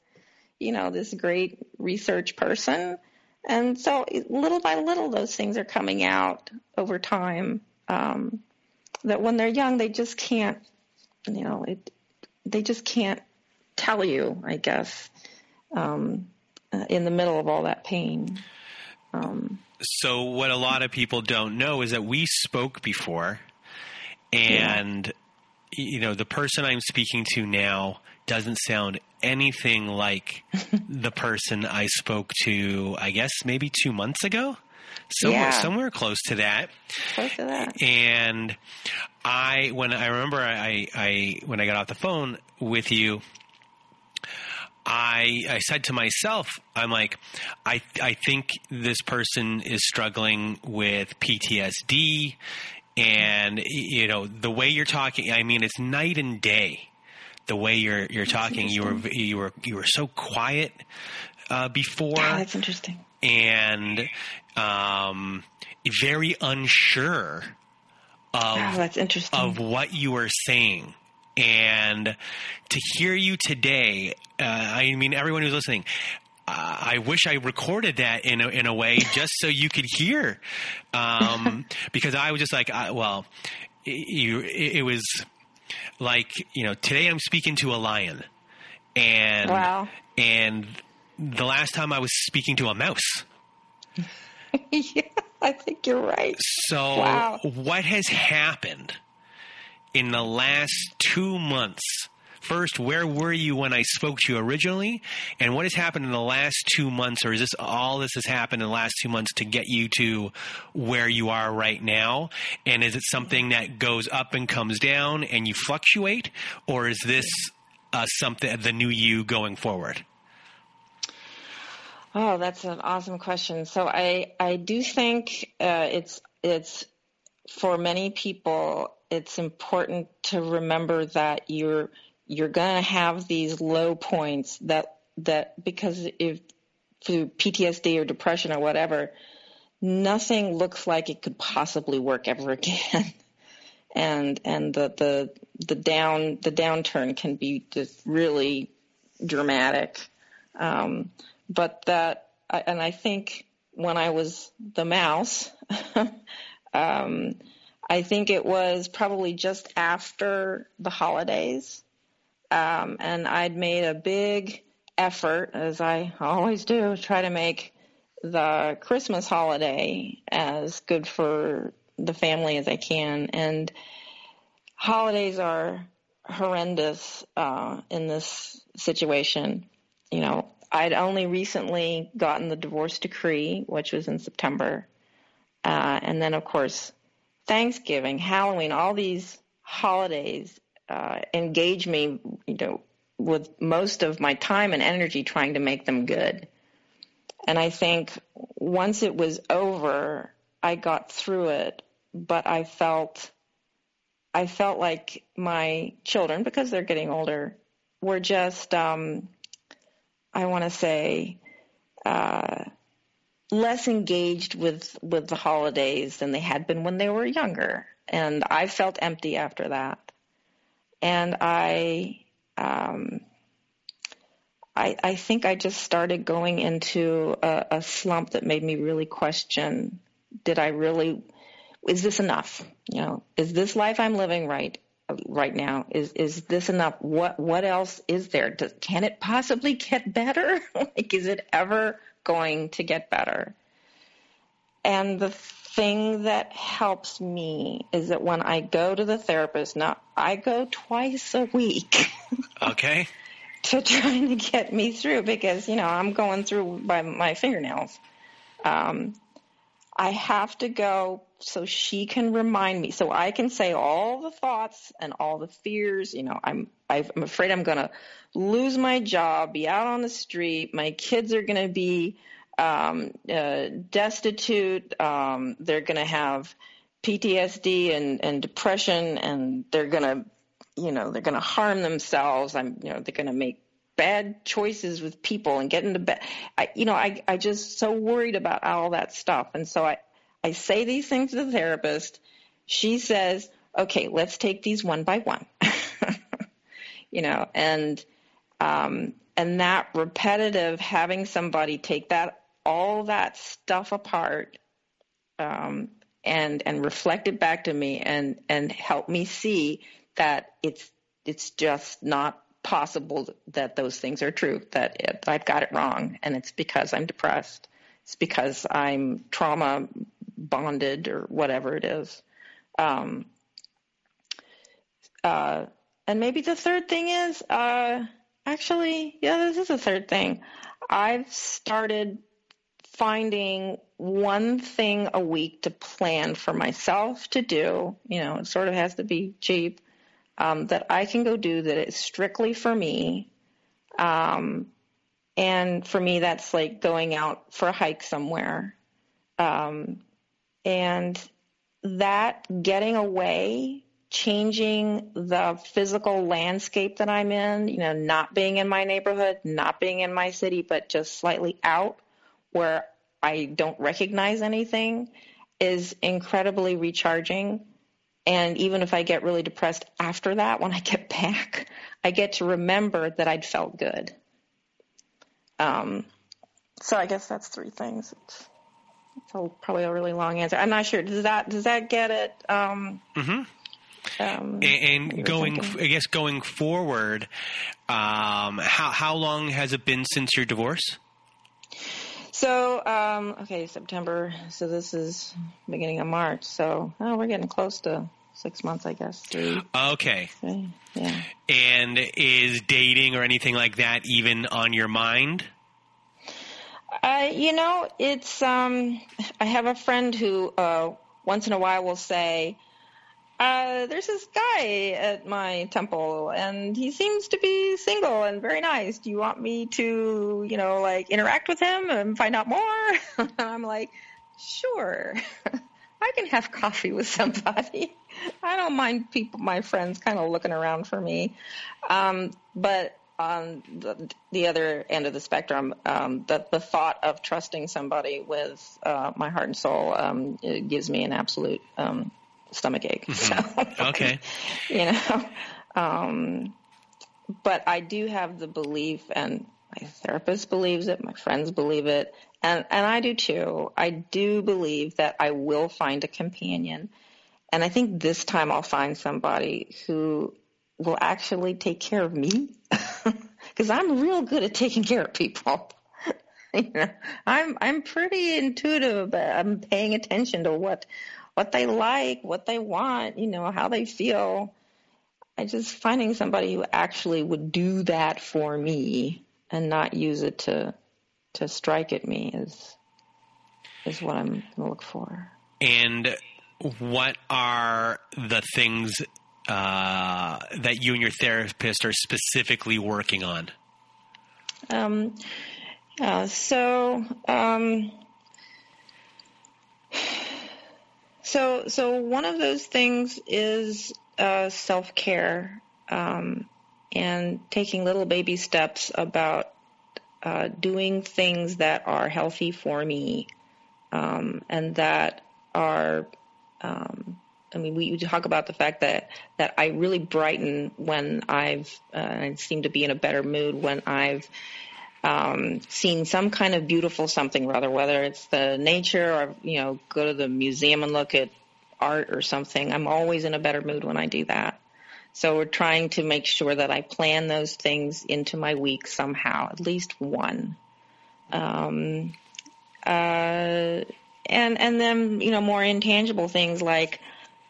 you know, this great research person. And so little by little, those things are coming out over time. Um, that when they're young, they just can't, you know, it, they just can't tell you, I guess, um, uh, in the middle of all that pain. Um, so what a lot of people don't know is that we spoke before, and yeah. you know, the person I'm speaking to now doesn't sound anything like the person I spoke to, I guess maybe two months ago. Somewhere, yeah. somewhere close to that. Close to that. And I, when I remember, I, I when I got off the phone with you, I, I said to myself, I'm like, I, I think this person is struggling with PTSD, and you know the way you're talking. I mean, it's night and day the way you're you're talking. You were you were you were so quiet uh, before. Yeah, that's interesting. And um, very unsure of oh, that's interesting. of what you were saying. And to hear you today, uh, I mean, everyone who's listening, I wish I recorded that in a, in a way just so you could hear, um, because I was just like, I, well, you, it, it was like you know today I'm speaking to a lion, and wow. and the last time I was speaking to a mouse. yeah, I think you're right. So wow. what has happened in the last two months? First, where were you when I spoke to you originally? And what has happened in the last two months, or is this all this has happened in the last two months to get you to where you are right now? And is it something that goes up and comes down and you fluctuate? Or is this uh, something, the new you going forward? Oh, that's an awesome question. So I, I do think uh, it's it's for many people it's important to remember that you're you're going to have these low points that that because if through PTSD or depression or whatever, nothing looks like it could possibly work ever again. and and the the the down the downturn can be just really dramatic. Um, but that and I think when I was the mouse, um, I think it was probably just after the holidays, um, and I'd made a big effort, as I always do, try to make the Christmas holiday as good for the family as I can. And holidays are horrendous uh, in this situation. You know, I'd only recently gotten the divorce decree, which was in September. Uh, and then, of course, Thanksgiving, Halloween, all these holidays uh, engage me, you know, with most of my time and energy trying to make them good. And I think once it was over, I got through it, but I felt I felt like my children, because they're getting older, were just um, I want to say uh, less engaged with with the holidays than they had been when they were younger, and I felt empty after that, and I. Um, I, I think I just started going into a, a slump that made me really question: Did I really? Is this enough? You know, is this life I'm living right? right now is is this enough what what else is there Does, can it possibly get better like is it ever going to get better and the thing that helps me is that when i go to the therapist now i go twice a week okay to trying to get me through because you know I'm going through by my fingernails. Um, I have to go so she can remind me, so I can say all the thoughts and all the fears. You know, I'm I'm afraid I'm going to lose my job, be out on the street. My kids are going to be um, uh, destitute. Um, they're going to have PTSD and, and depression, and they're going to you know they're going to harm themselves. I'm you know they're going to make bad choices with people and get into bed. I you know i i just so worried about all that stuff. And so i i say these things to the therapist. She says okay let's take these one by one. You know and um and that repetitive having somebody take that all that stuff apart um and and reflect it back to me and and help me see that it's it's just not possible that those things are true that it, I've got it wrong. And it's because I'm depressed. It's because I'm trauma bonded or whatever it is. Um, uh, and maybe the third thing is uh, actually yeah this is a third thing. I've started finding one thing a week to plan for myself to do you know it sort of has to be cheap um, that I can go do that is strictly for me. Um, and for me, that's like going out for a hike somewhere. Um, and that getting away, changing the physical landscape that I'm in, you know, not being in my neighborhood, not being in my city, but just slightly out where I don't recognize anything is incredibly recharging. And even if I get really depressed after that, when I get back, I get to remember that I'd felt good. Um, so I guess that's three things. It's, it's a, probably a really long answer. I'm not sure. Does that does that get it? Um, mm-hmm. Um, and, and going, thinking? I guess, going forward, um, how how long has it been since your divorce? So, um, okay, September. So this is beginning of March. So, oh, we're getting close to six months, I guess. Three. Okay. Three. Yeah. And is dating or anything like that even on your mind? Uh, you know, it's. Um, I have a friend who uh, once in a while will say, uh, "There's this guy at my temple, and he seems to be single and very nice. Do you want me to, you know, like interact with him and find out more?" and I'm like, "Sure." I can have coffee with somebody. I don't mind people, my friends, kind of looking around for me. Um, but on the, the, other end of the spectrum, um, the, the thought of trusting somebody with uh, my heart and soul um, gives me an absolute um, stomach ache. Mm-hmm. So, okay. You know, um, but I do have the belief, and my therapist believes it, my friends believe it, and, and I do too. I do believe that I will find a companion. And I think this time I'll find somebody who will actually take care of me because I'm real good at taking care of people. you know, I'm I'm pretty intuitive. I'm paying attention to what what they like, what they want, you know, how they feel. I just finding somebody who actually would do that for me and not use it to to strike at me is is what I'm gonna look for. And what are the things uh, that you and your therapist are specifically working on? Um, yeah, so um, so so one of those things is uh, self care um, and taking little baby steps about uh, doing things that are healthy for me um, and that are um, I mean, we talk about the fact that that I really brighten when I've uh, I seem to be in a better mood when I've um, seen some kind of beautiful something, rather whether it's the nature or you know go to the museum and look at art or something. I'm always in a better mood when I do that. So we're trying to make sure that I plan those things into my week somehow, at least one. Um, uh, and and then you know more intangible things like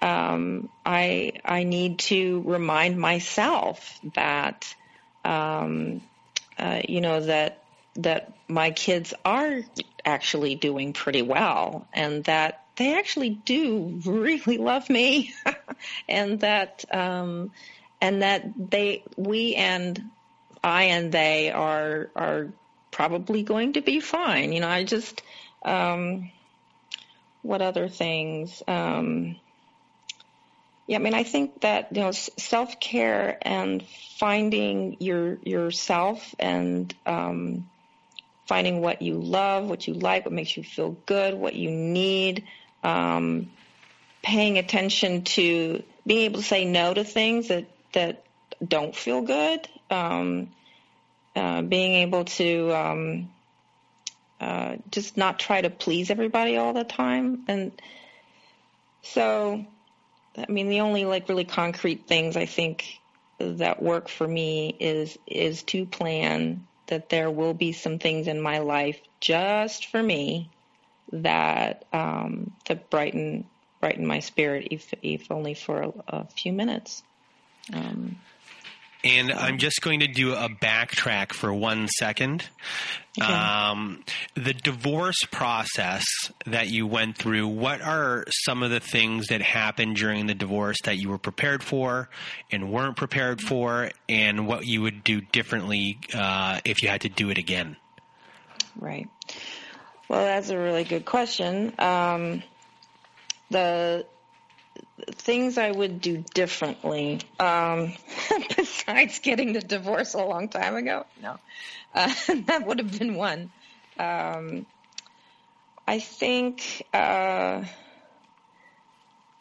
um, I I need to remind myself that um, uh, you know that that my kids are actually doing pretty well and that they actually do really love me and that um, and that they we and I and they are are probably going to be fine. You know, I just um, what other things? Um, yeah, I mean, I think that you know, self care and finding your yourself and um, finding what you love, what you like, what makes you feel good, what you need, um, paying attention to being able to say no to things that that don't feel good, um, uh, being able to um, uh, just not try to please everybody all the time. And so, I mean, the only like really concrete things I think that work for me is is to plan that there will be some things in my life just for me that um, that brighten brighten my spirit, if if only for a, a few minutes. Um, and I'm just going to do a backtrack for one second. Okay. Um, the divorce process that you went through, what are some of the things that happened during the divorce that you were prepared for and weren't prepared for, and what you would do differently uh, if you had to do it again? Right. Well, that's a really good question. Um, the things I would do differently, um, besides getting the divorce a long time ago, no, uh, that would have been one. Um, I think uh,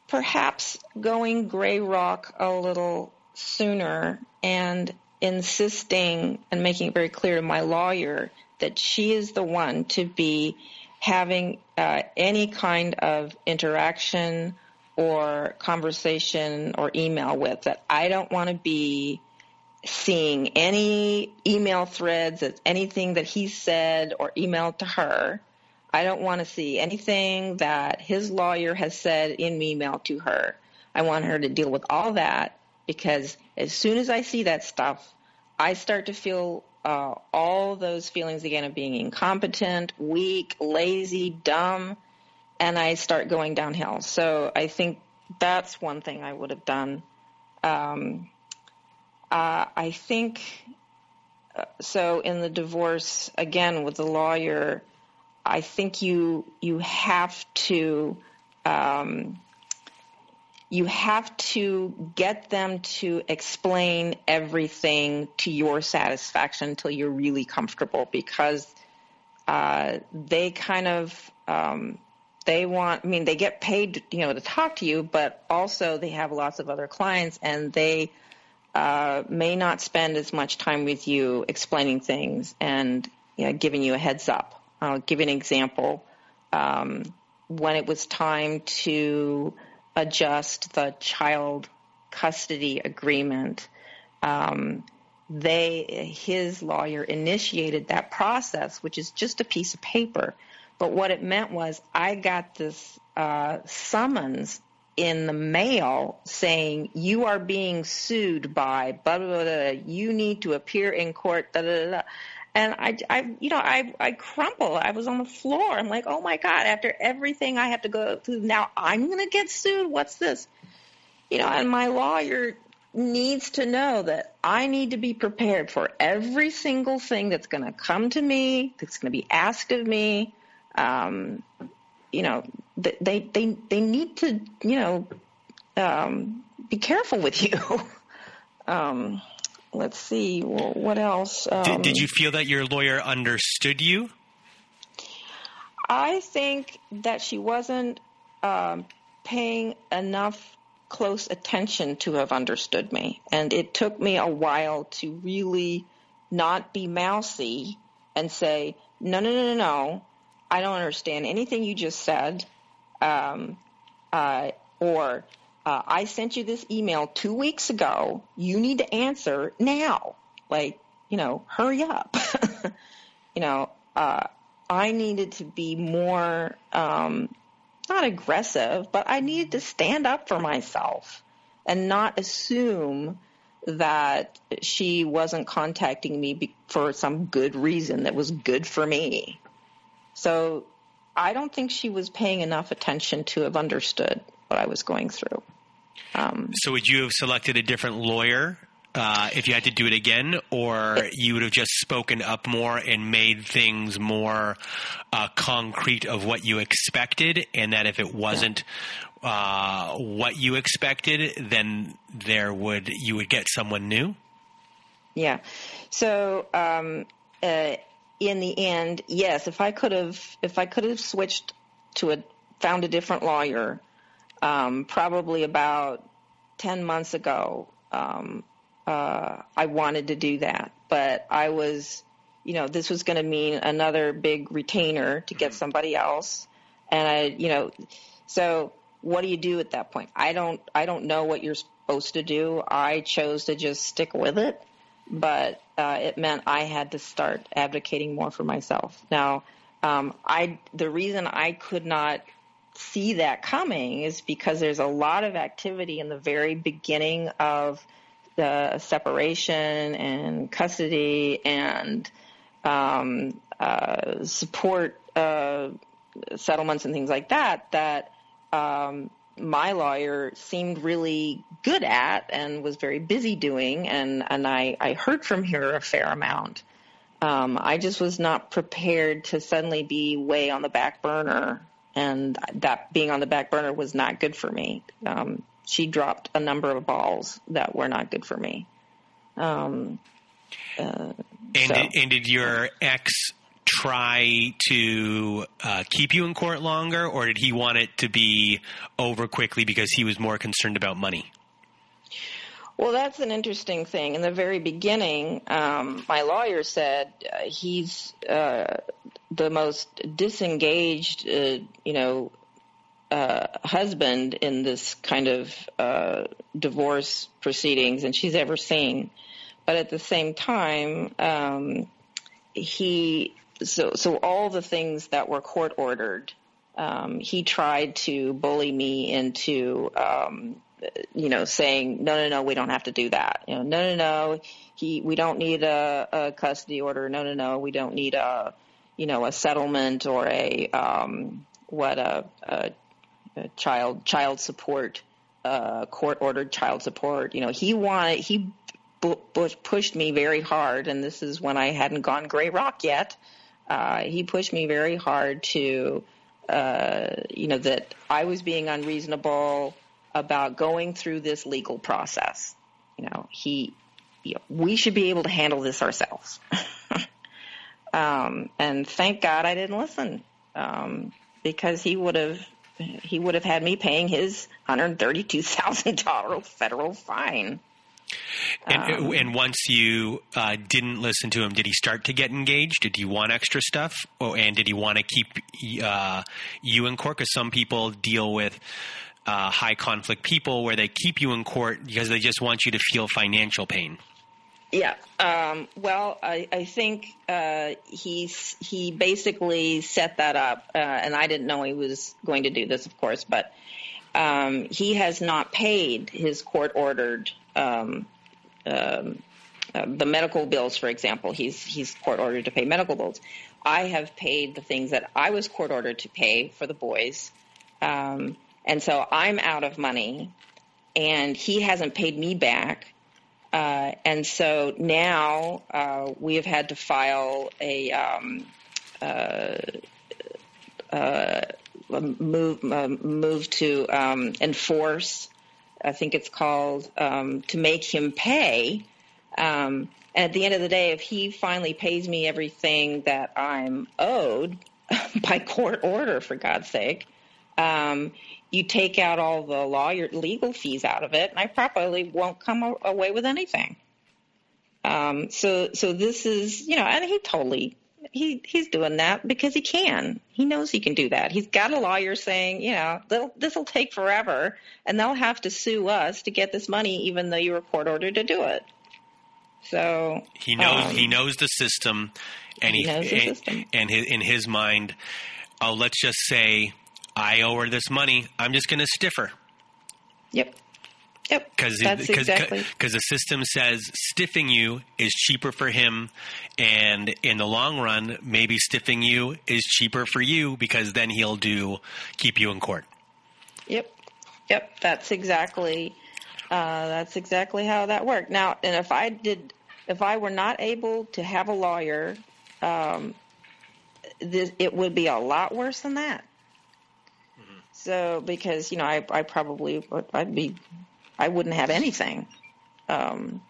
perhaps going gray rock a little sooner and insisting and making it very clear to my lawyer that she is the one to be having uh, any kind of interaction or conversation or email with that I don't want to be seeing any email threads of anything that he said or emailed to her. I don't want to see anything that his lawyer has said in email to her. I want her to deal with all that because as soon as I see that stuff, I start to feel uh, all those feelings again of being incompetent, weak, lazy, dumb, and I start going downhill. So I think that's one thing I would have done. Um, uh, I think uh, so. In the divorce, again with the lawyer, I think you you have to. Um, you have to get them to explain everything to your satisfaction until you're really comfortable because uh, they kind of um, they want, I mean, they get paid, you know, to talk to you, but also they have lots of other clients and they uh, may not spend as much time with you explaining things and you know, giving you a heads up. I'll give you an example. Um, when it was time to adjust the child custody agreement, um, they his lawyer initiated that process, which is just a piece of paper. But what it meant was I got this uh, summons in the mail saying you are being sued by blah blah blah. blah. You need to appear in court. Da, da, da, and I, I, you know, I, I crumpled. I was on the floor. I'm like, oh my god! After everything I have to go through, now I'm going to get sued. What's this? You know, and my lawyer needs to know that I need to be prepared for every single thing that's going to come to me, that's going to be asked of me. Um, you know, they they they need to you know um, be careful with you. um, let's see, well, what else? Um, did, did you feel that your lawyer understood you? I think that she wasn't um, paying enough close attention to have understood me. And it took me a while to really not be mousy and say, no, no, no, no, no. I don't understand anything you just said. Um, uh, or uh, I sent you this email two weeks ago. You need to answer now. Like, you know, hurry up. you know, uh, I needed to be more um, not aggressive, but I needed to stand up for myself and not assume that she wasn't contacting me be- for some good reason that was good for me. So I don't think she was paying enough attention to have understood what I was going through. Um, so would you have selected a different lawyer uh, if you had to do it again, or you would have just spoken up more and made things more uh, concrete of what you expected, and that if it wasn't uh, what you expected, then there would you would get someone new. Yeah. So um, uh, in the end, yes, if I could have if I could have switched to a found a different lawyer, um, probably about ten months ago. Um, uh, I wanted to do that, but I was, you know, this was going to mean another big retainer to get mm-hmm. somebody else, and I, you know, so what do you do at that point? I don't, I don't know what you're supposed to do. I chose to just stick with it, but uh, it meant I had to start advocating more for myself. Now, um, I, the reason I could not see that coming is because there's a lot of activity in the very beginning of the separation and custody and um, uh, support uh, settlements and things like that that um, my lawyer seemed really good at and was very busy doing, and and I, I heard from her a fair amount. Um, I just was not prepared to suddenly be way on the back burner, and that being on the back burner was not good for me. Um, she dropped a number of balls that were not good for me. Um, uh, and, so. did, and did your ex try to uh, keep you in court longer, or did he want it to be over quickly because he was more concerned about money? Well, that's an interesting thing. In the very beginning, um, my lawyer said uh, he's uh, the most disengaged, uh, you know, uh, husband in this kind of uh, divorce proceedings and she's ever seen. But at the same time, um, he so so all the things that were court ordered, um, he tried to bully me into. Um, you know, saying no, no, no, we don't have to do that. You know, no, no, no, he, we don't need a, a custody order. No, no, no, we don't need a, you know, a settlement or a, um, what a, a child child support, uh, court ordered child support. You know, he wanted he pushed me very hard, and this is when I hadn't gone gray rock yet. Uh, he pushed me very hard to, uh, you know, that I was being unreasonable about going through this legal process. You know, he, you know, we should be able to handle this ourselves. um, and thank God I didn't listen. Um, because he would have he would have had me paying his hundred thirty two thousand dollar federal fine. And, um, and once you uh, didn't listen to him, did he start to get engaged? Did he want extra stuff? Oh, and did he want to keep uh, you in court? Because some people deal with uh, high conflict people where they keep you in court because they just want you to feel financial pain. Yeah. Um, well, I, I think uh, he's he basically set that up, uh, and I didn't know he was going to do this, of course, but um, he has not paid his court ordered um, um, uh, the medical bills, for example. He's he's court ordered to pay medical bills. I have paid the things that I was court ordered to pay for the boys, um, and so I'm out of money, and he hasn't paid me back uh, and so now uh, we have had to file a um, uh, uh move move to um, enforce. I think it's called um, to make him pay. Um, and at the end of the day, if he finally pays me everything that I'm owed by court order, for God's sake, um, you take out all the lawyer legal fees out of it, and I probably won't come away with anything. Um, so, so this is, you know, and he totally, he, he's doing that because he can. He knows he can do that. He's got a lawyer saying, you know, this will take forever, and they'll have to sue us to get this money, even though you were court ordered to do it. So he knows um, he knows the system, and he, he knows the and, system. and his, in his mind, oh, let's just say I owe her this money. I'm just going to stiff her. Yep. Yep. Because exactly. the system says stiffing you is cheaper for him, and in the long run, maybe stiffing you is cheaper for you because then he'll do keep you in court. Yep. Yep. That's exactly uh, that's exactly how that worked. Now, and if I did, if I were not able to have a lawyer, um, this, it would be a lot worse than that. So because you know I I probably I'd be I wouldn't have anything. Um,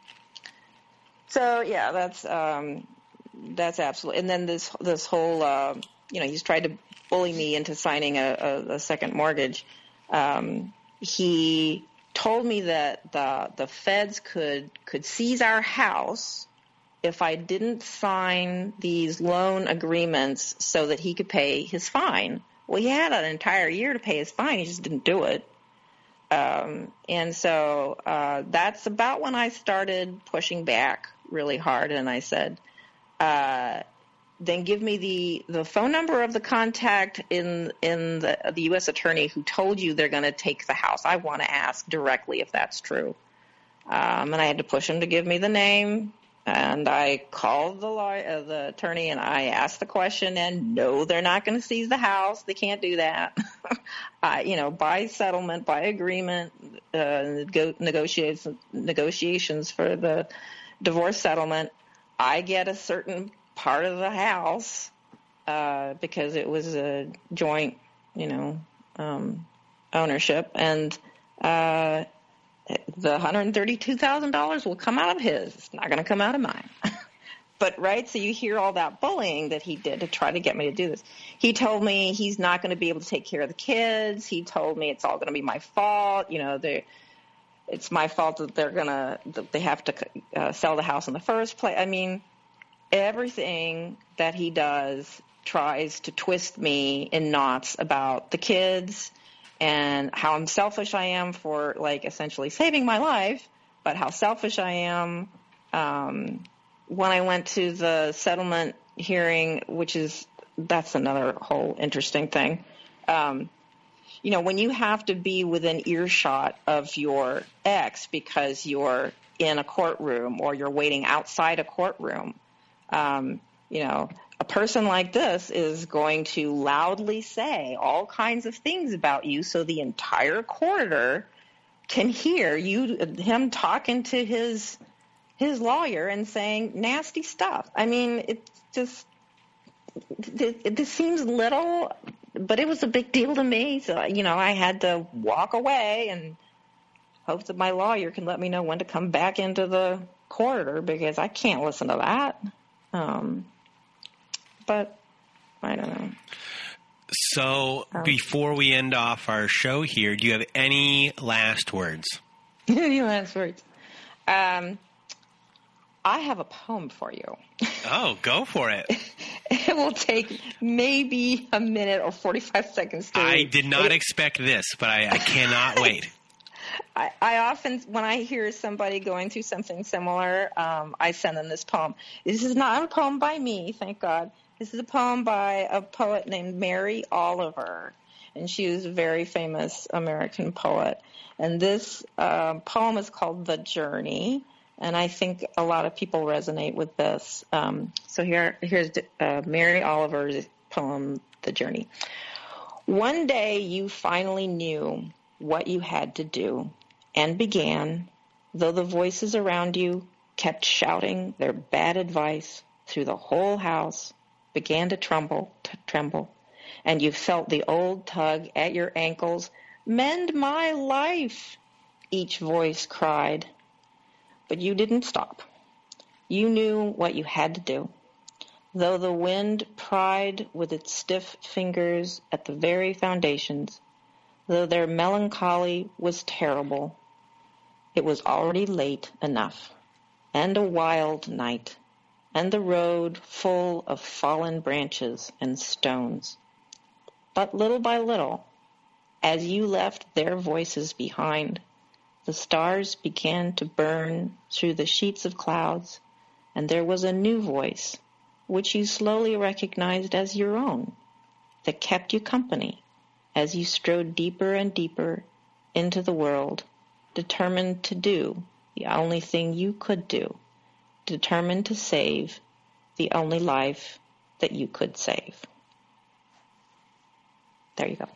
so yeah, that's um, that's absolutely. And then this this whole uh, you know he's tried to bully me into signing a, a, a second mortgage. Um, he told me that the the feds could could seize our house if I didn't sign these loan agreements so that he could pay his fine. Well, he had an entire year to pay his fine. He just didn't do it. Um, and so uh, that's about when I started pushing back really hard. And I said, uh, then give me the, the phone number of the contact in in the, the U.S. attorney who told you they're going to take the house. I want to ask directly if that's true. Um, and I had to push him to give me the name. And I called the lawyer, uh, the attorney, and I asked the question. And no, they're not going to seize the house. They can't do that. I, you know, by settlement, by agreement, uh, go, negotiations, negotiations for the divorce settlement. I get a certain part of the house uh, because it was a joint, you know, um, ownership, and uh, the $132,000 will come out of his. It's not going to come out of mine. but right, so you hear all that bullying that he did to try to get me to do this. He told me he's not going to be able to take care of the kids. He told me it's all going to be my fault. You know, they it's my fault that they're going to that they have to uh, sell the house in the first place. I mean, everything that he does tries to twist me in knots about the kids and how selfish I am for like essentially saving my life, but how selfish I am um, when I went to the settlement hearing, which is that's another whole interesting thing. Um, you know, when you have to be within earshot of your ex because you're in a courtroom or you're waiting outside a courtroom, um, you know, a person like this is going to loudly say all kinds of things about you so the entire corridor can hear you him talking to his his lawyer and saying nasty stuff. I mean, it just it, it seems little, but it was a big deal to me. So you know, I had to walk away and hope that my lawyer can let me know when to come back into the corridor because I can't listen to that. Um, but I don't know. So before we end off our show here, do you have any last words? Any last words? Um, I have a poem for you. Oh, go for it. It will take maybe a minute or 45 seconds to I read. did not It- expect this, but I, I cannot wait. I, I often, when I hear somebody going through something similar, um, I send them this poem. This is not a poem by me, thank God. This is a poem by a poet named Mary Oliver, and she was a very famous American poet. And this um poem is called The Journey, and I think a lot of people resonate with this. Um, so here, here's uh, Mary Oliver's poem, The Journey. One day you finally knew what you had to do and began, though the voices around you kept shouting their bad advice through the whole house, began to tremble, to tremble, and you felt the old tug at your ankles, mend my life, each voice cried. But you didn't stop. You knew what you had to do. Though the wind pried with its stiff fingers at the very foundations, though their melancholy was terrible, it was already late enough, and a wild night, and the road full of fallen branches and stones. But little by little, as you left their voices behind, the stars began to burn through the sheets of clouds, and there was a new voice, which you slowly recognized as your own, that kept you company as you strode deeper and deeper into the world, determined to do the only thing you could do, determined to save the only life that you could save. There you go.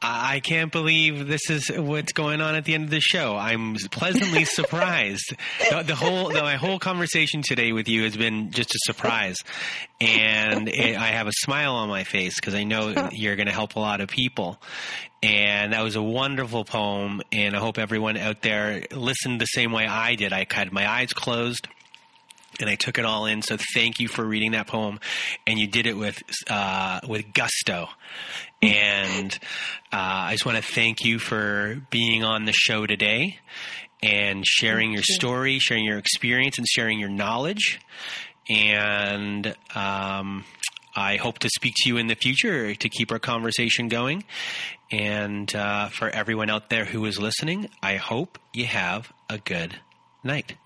I can't believe this is what's going on at the end of the show. I'm pleasantly surprised. The, the whole, the, my whole conversation today with you has been just a surprise, and it, I have a smile on my face because I know you're going to help a lot of people. And that was a wonderful poem, and I hope everyone out there listened the same way I did. I had my eyes closed and I took it all in. So thank you for reading that poem, and you did it with uh, with gusto. And uh, I just want to thank you for being on the show today and sharing your story, sharing your experience, and sharing your knowledge. And um, I hope to speak to you in the future to keep our conversation going. And uh, for everyone out there who is listening, I hope you have a good night.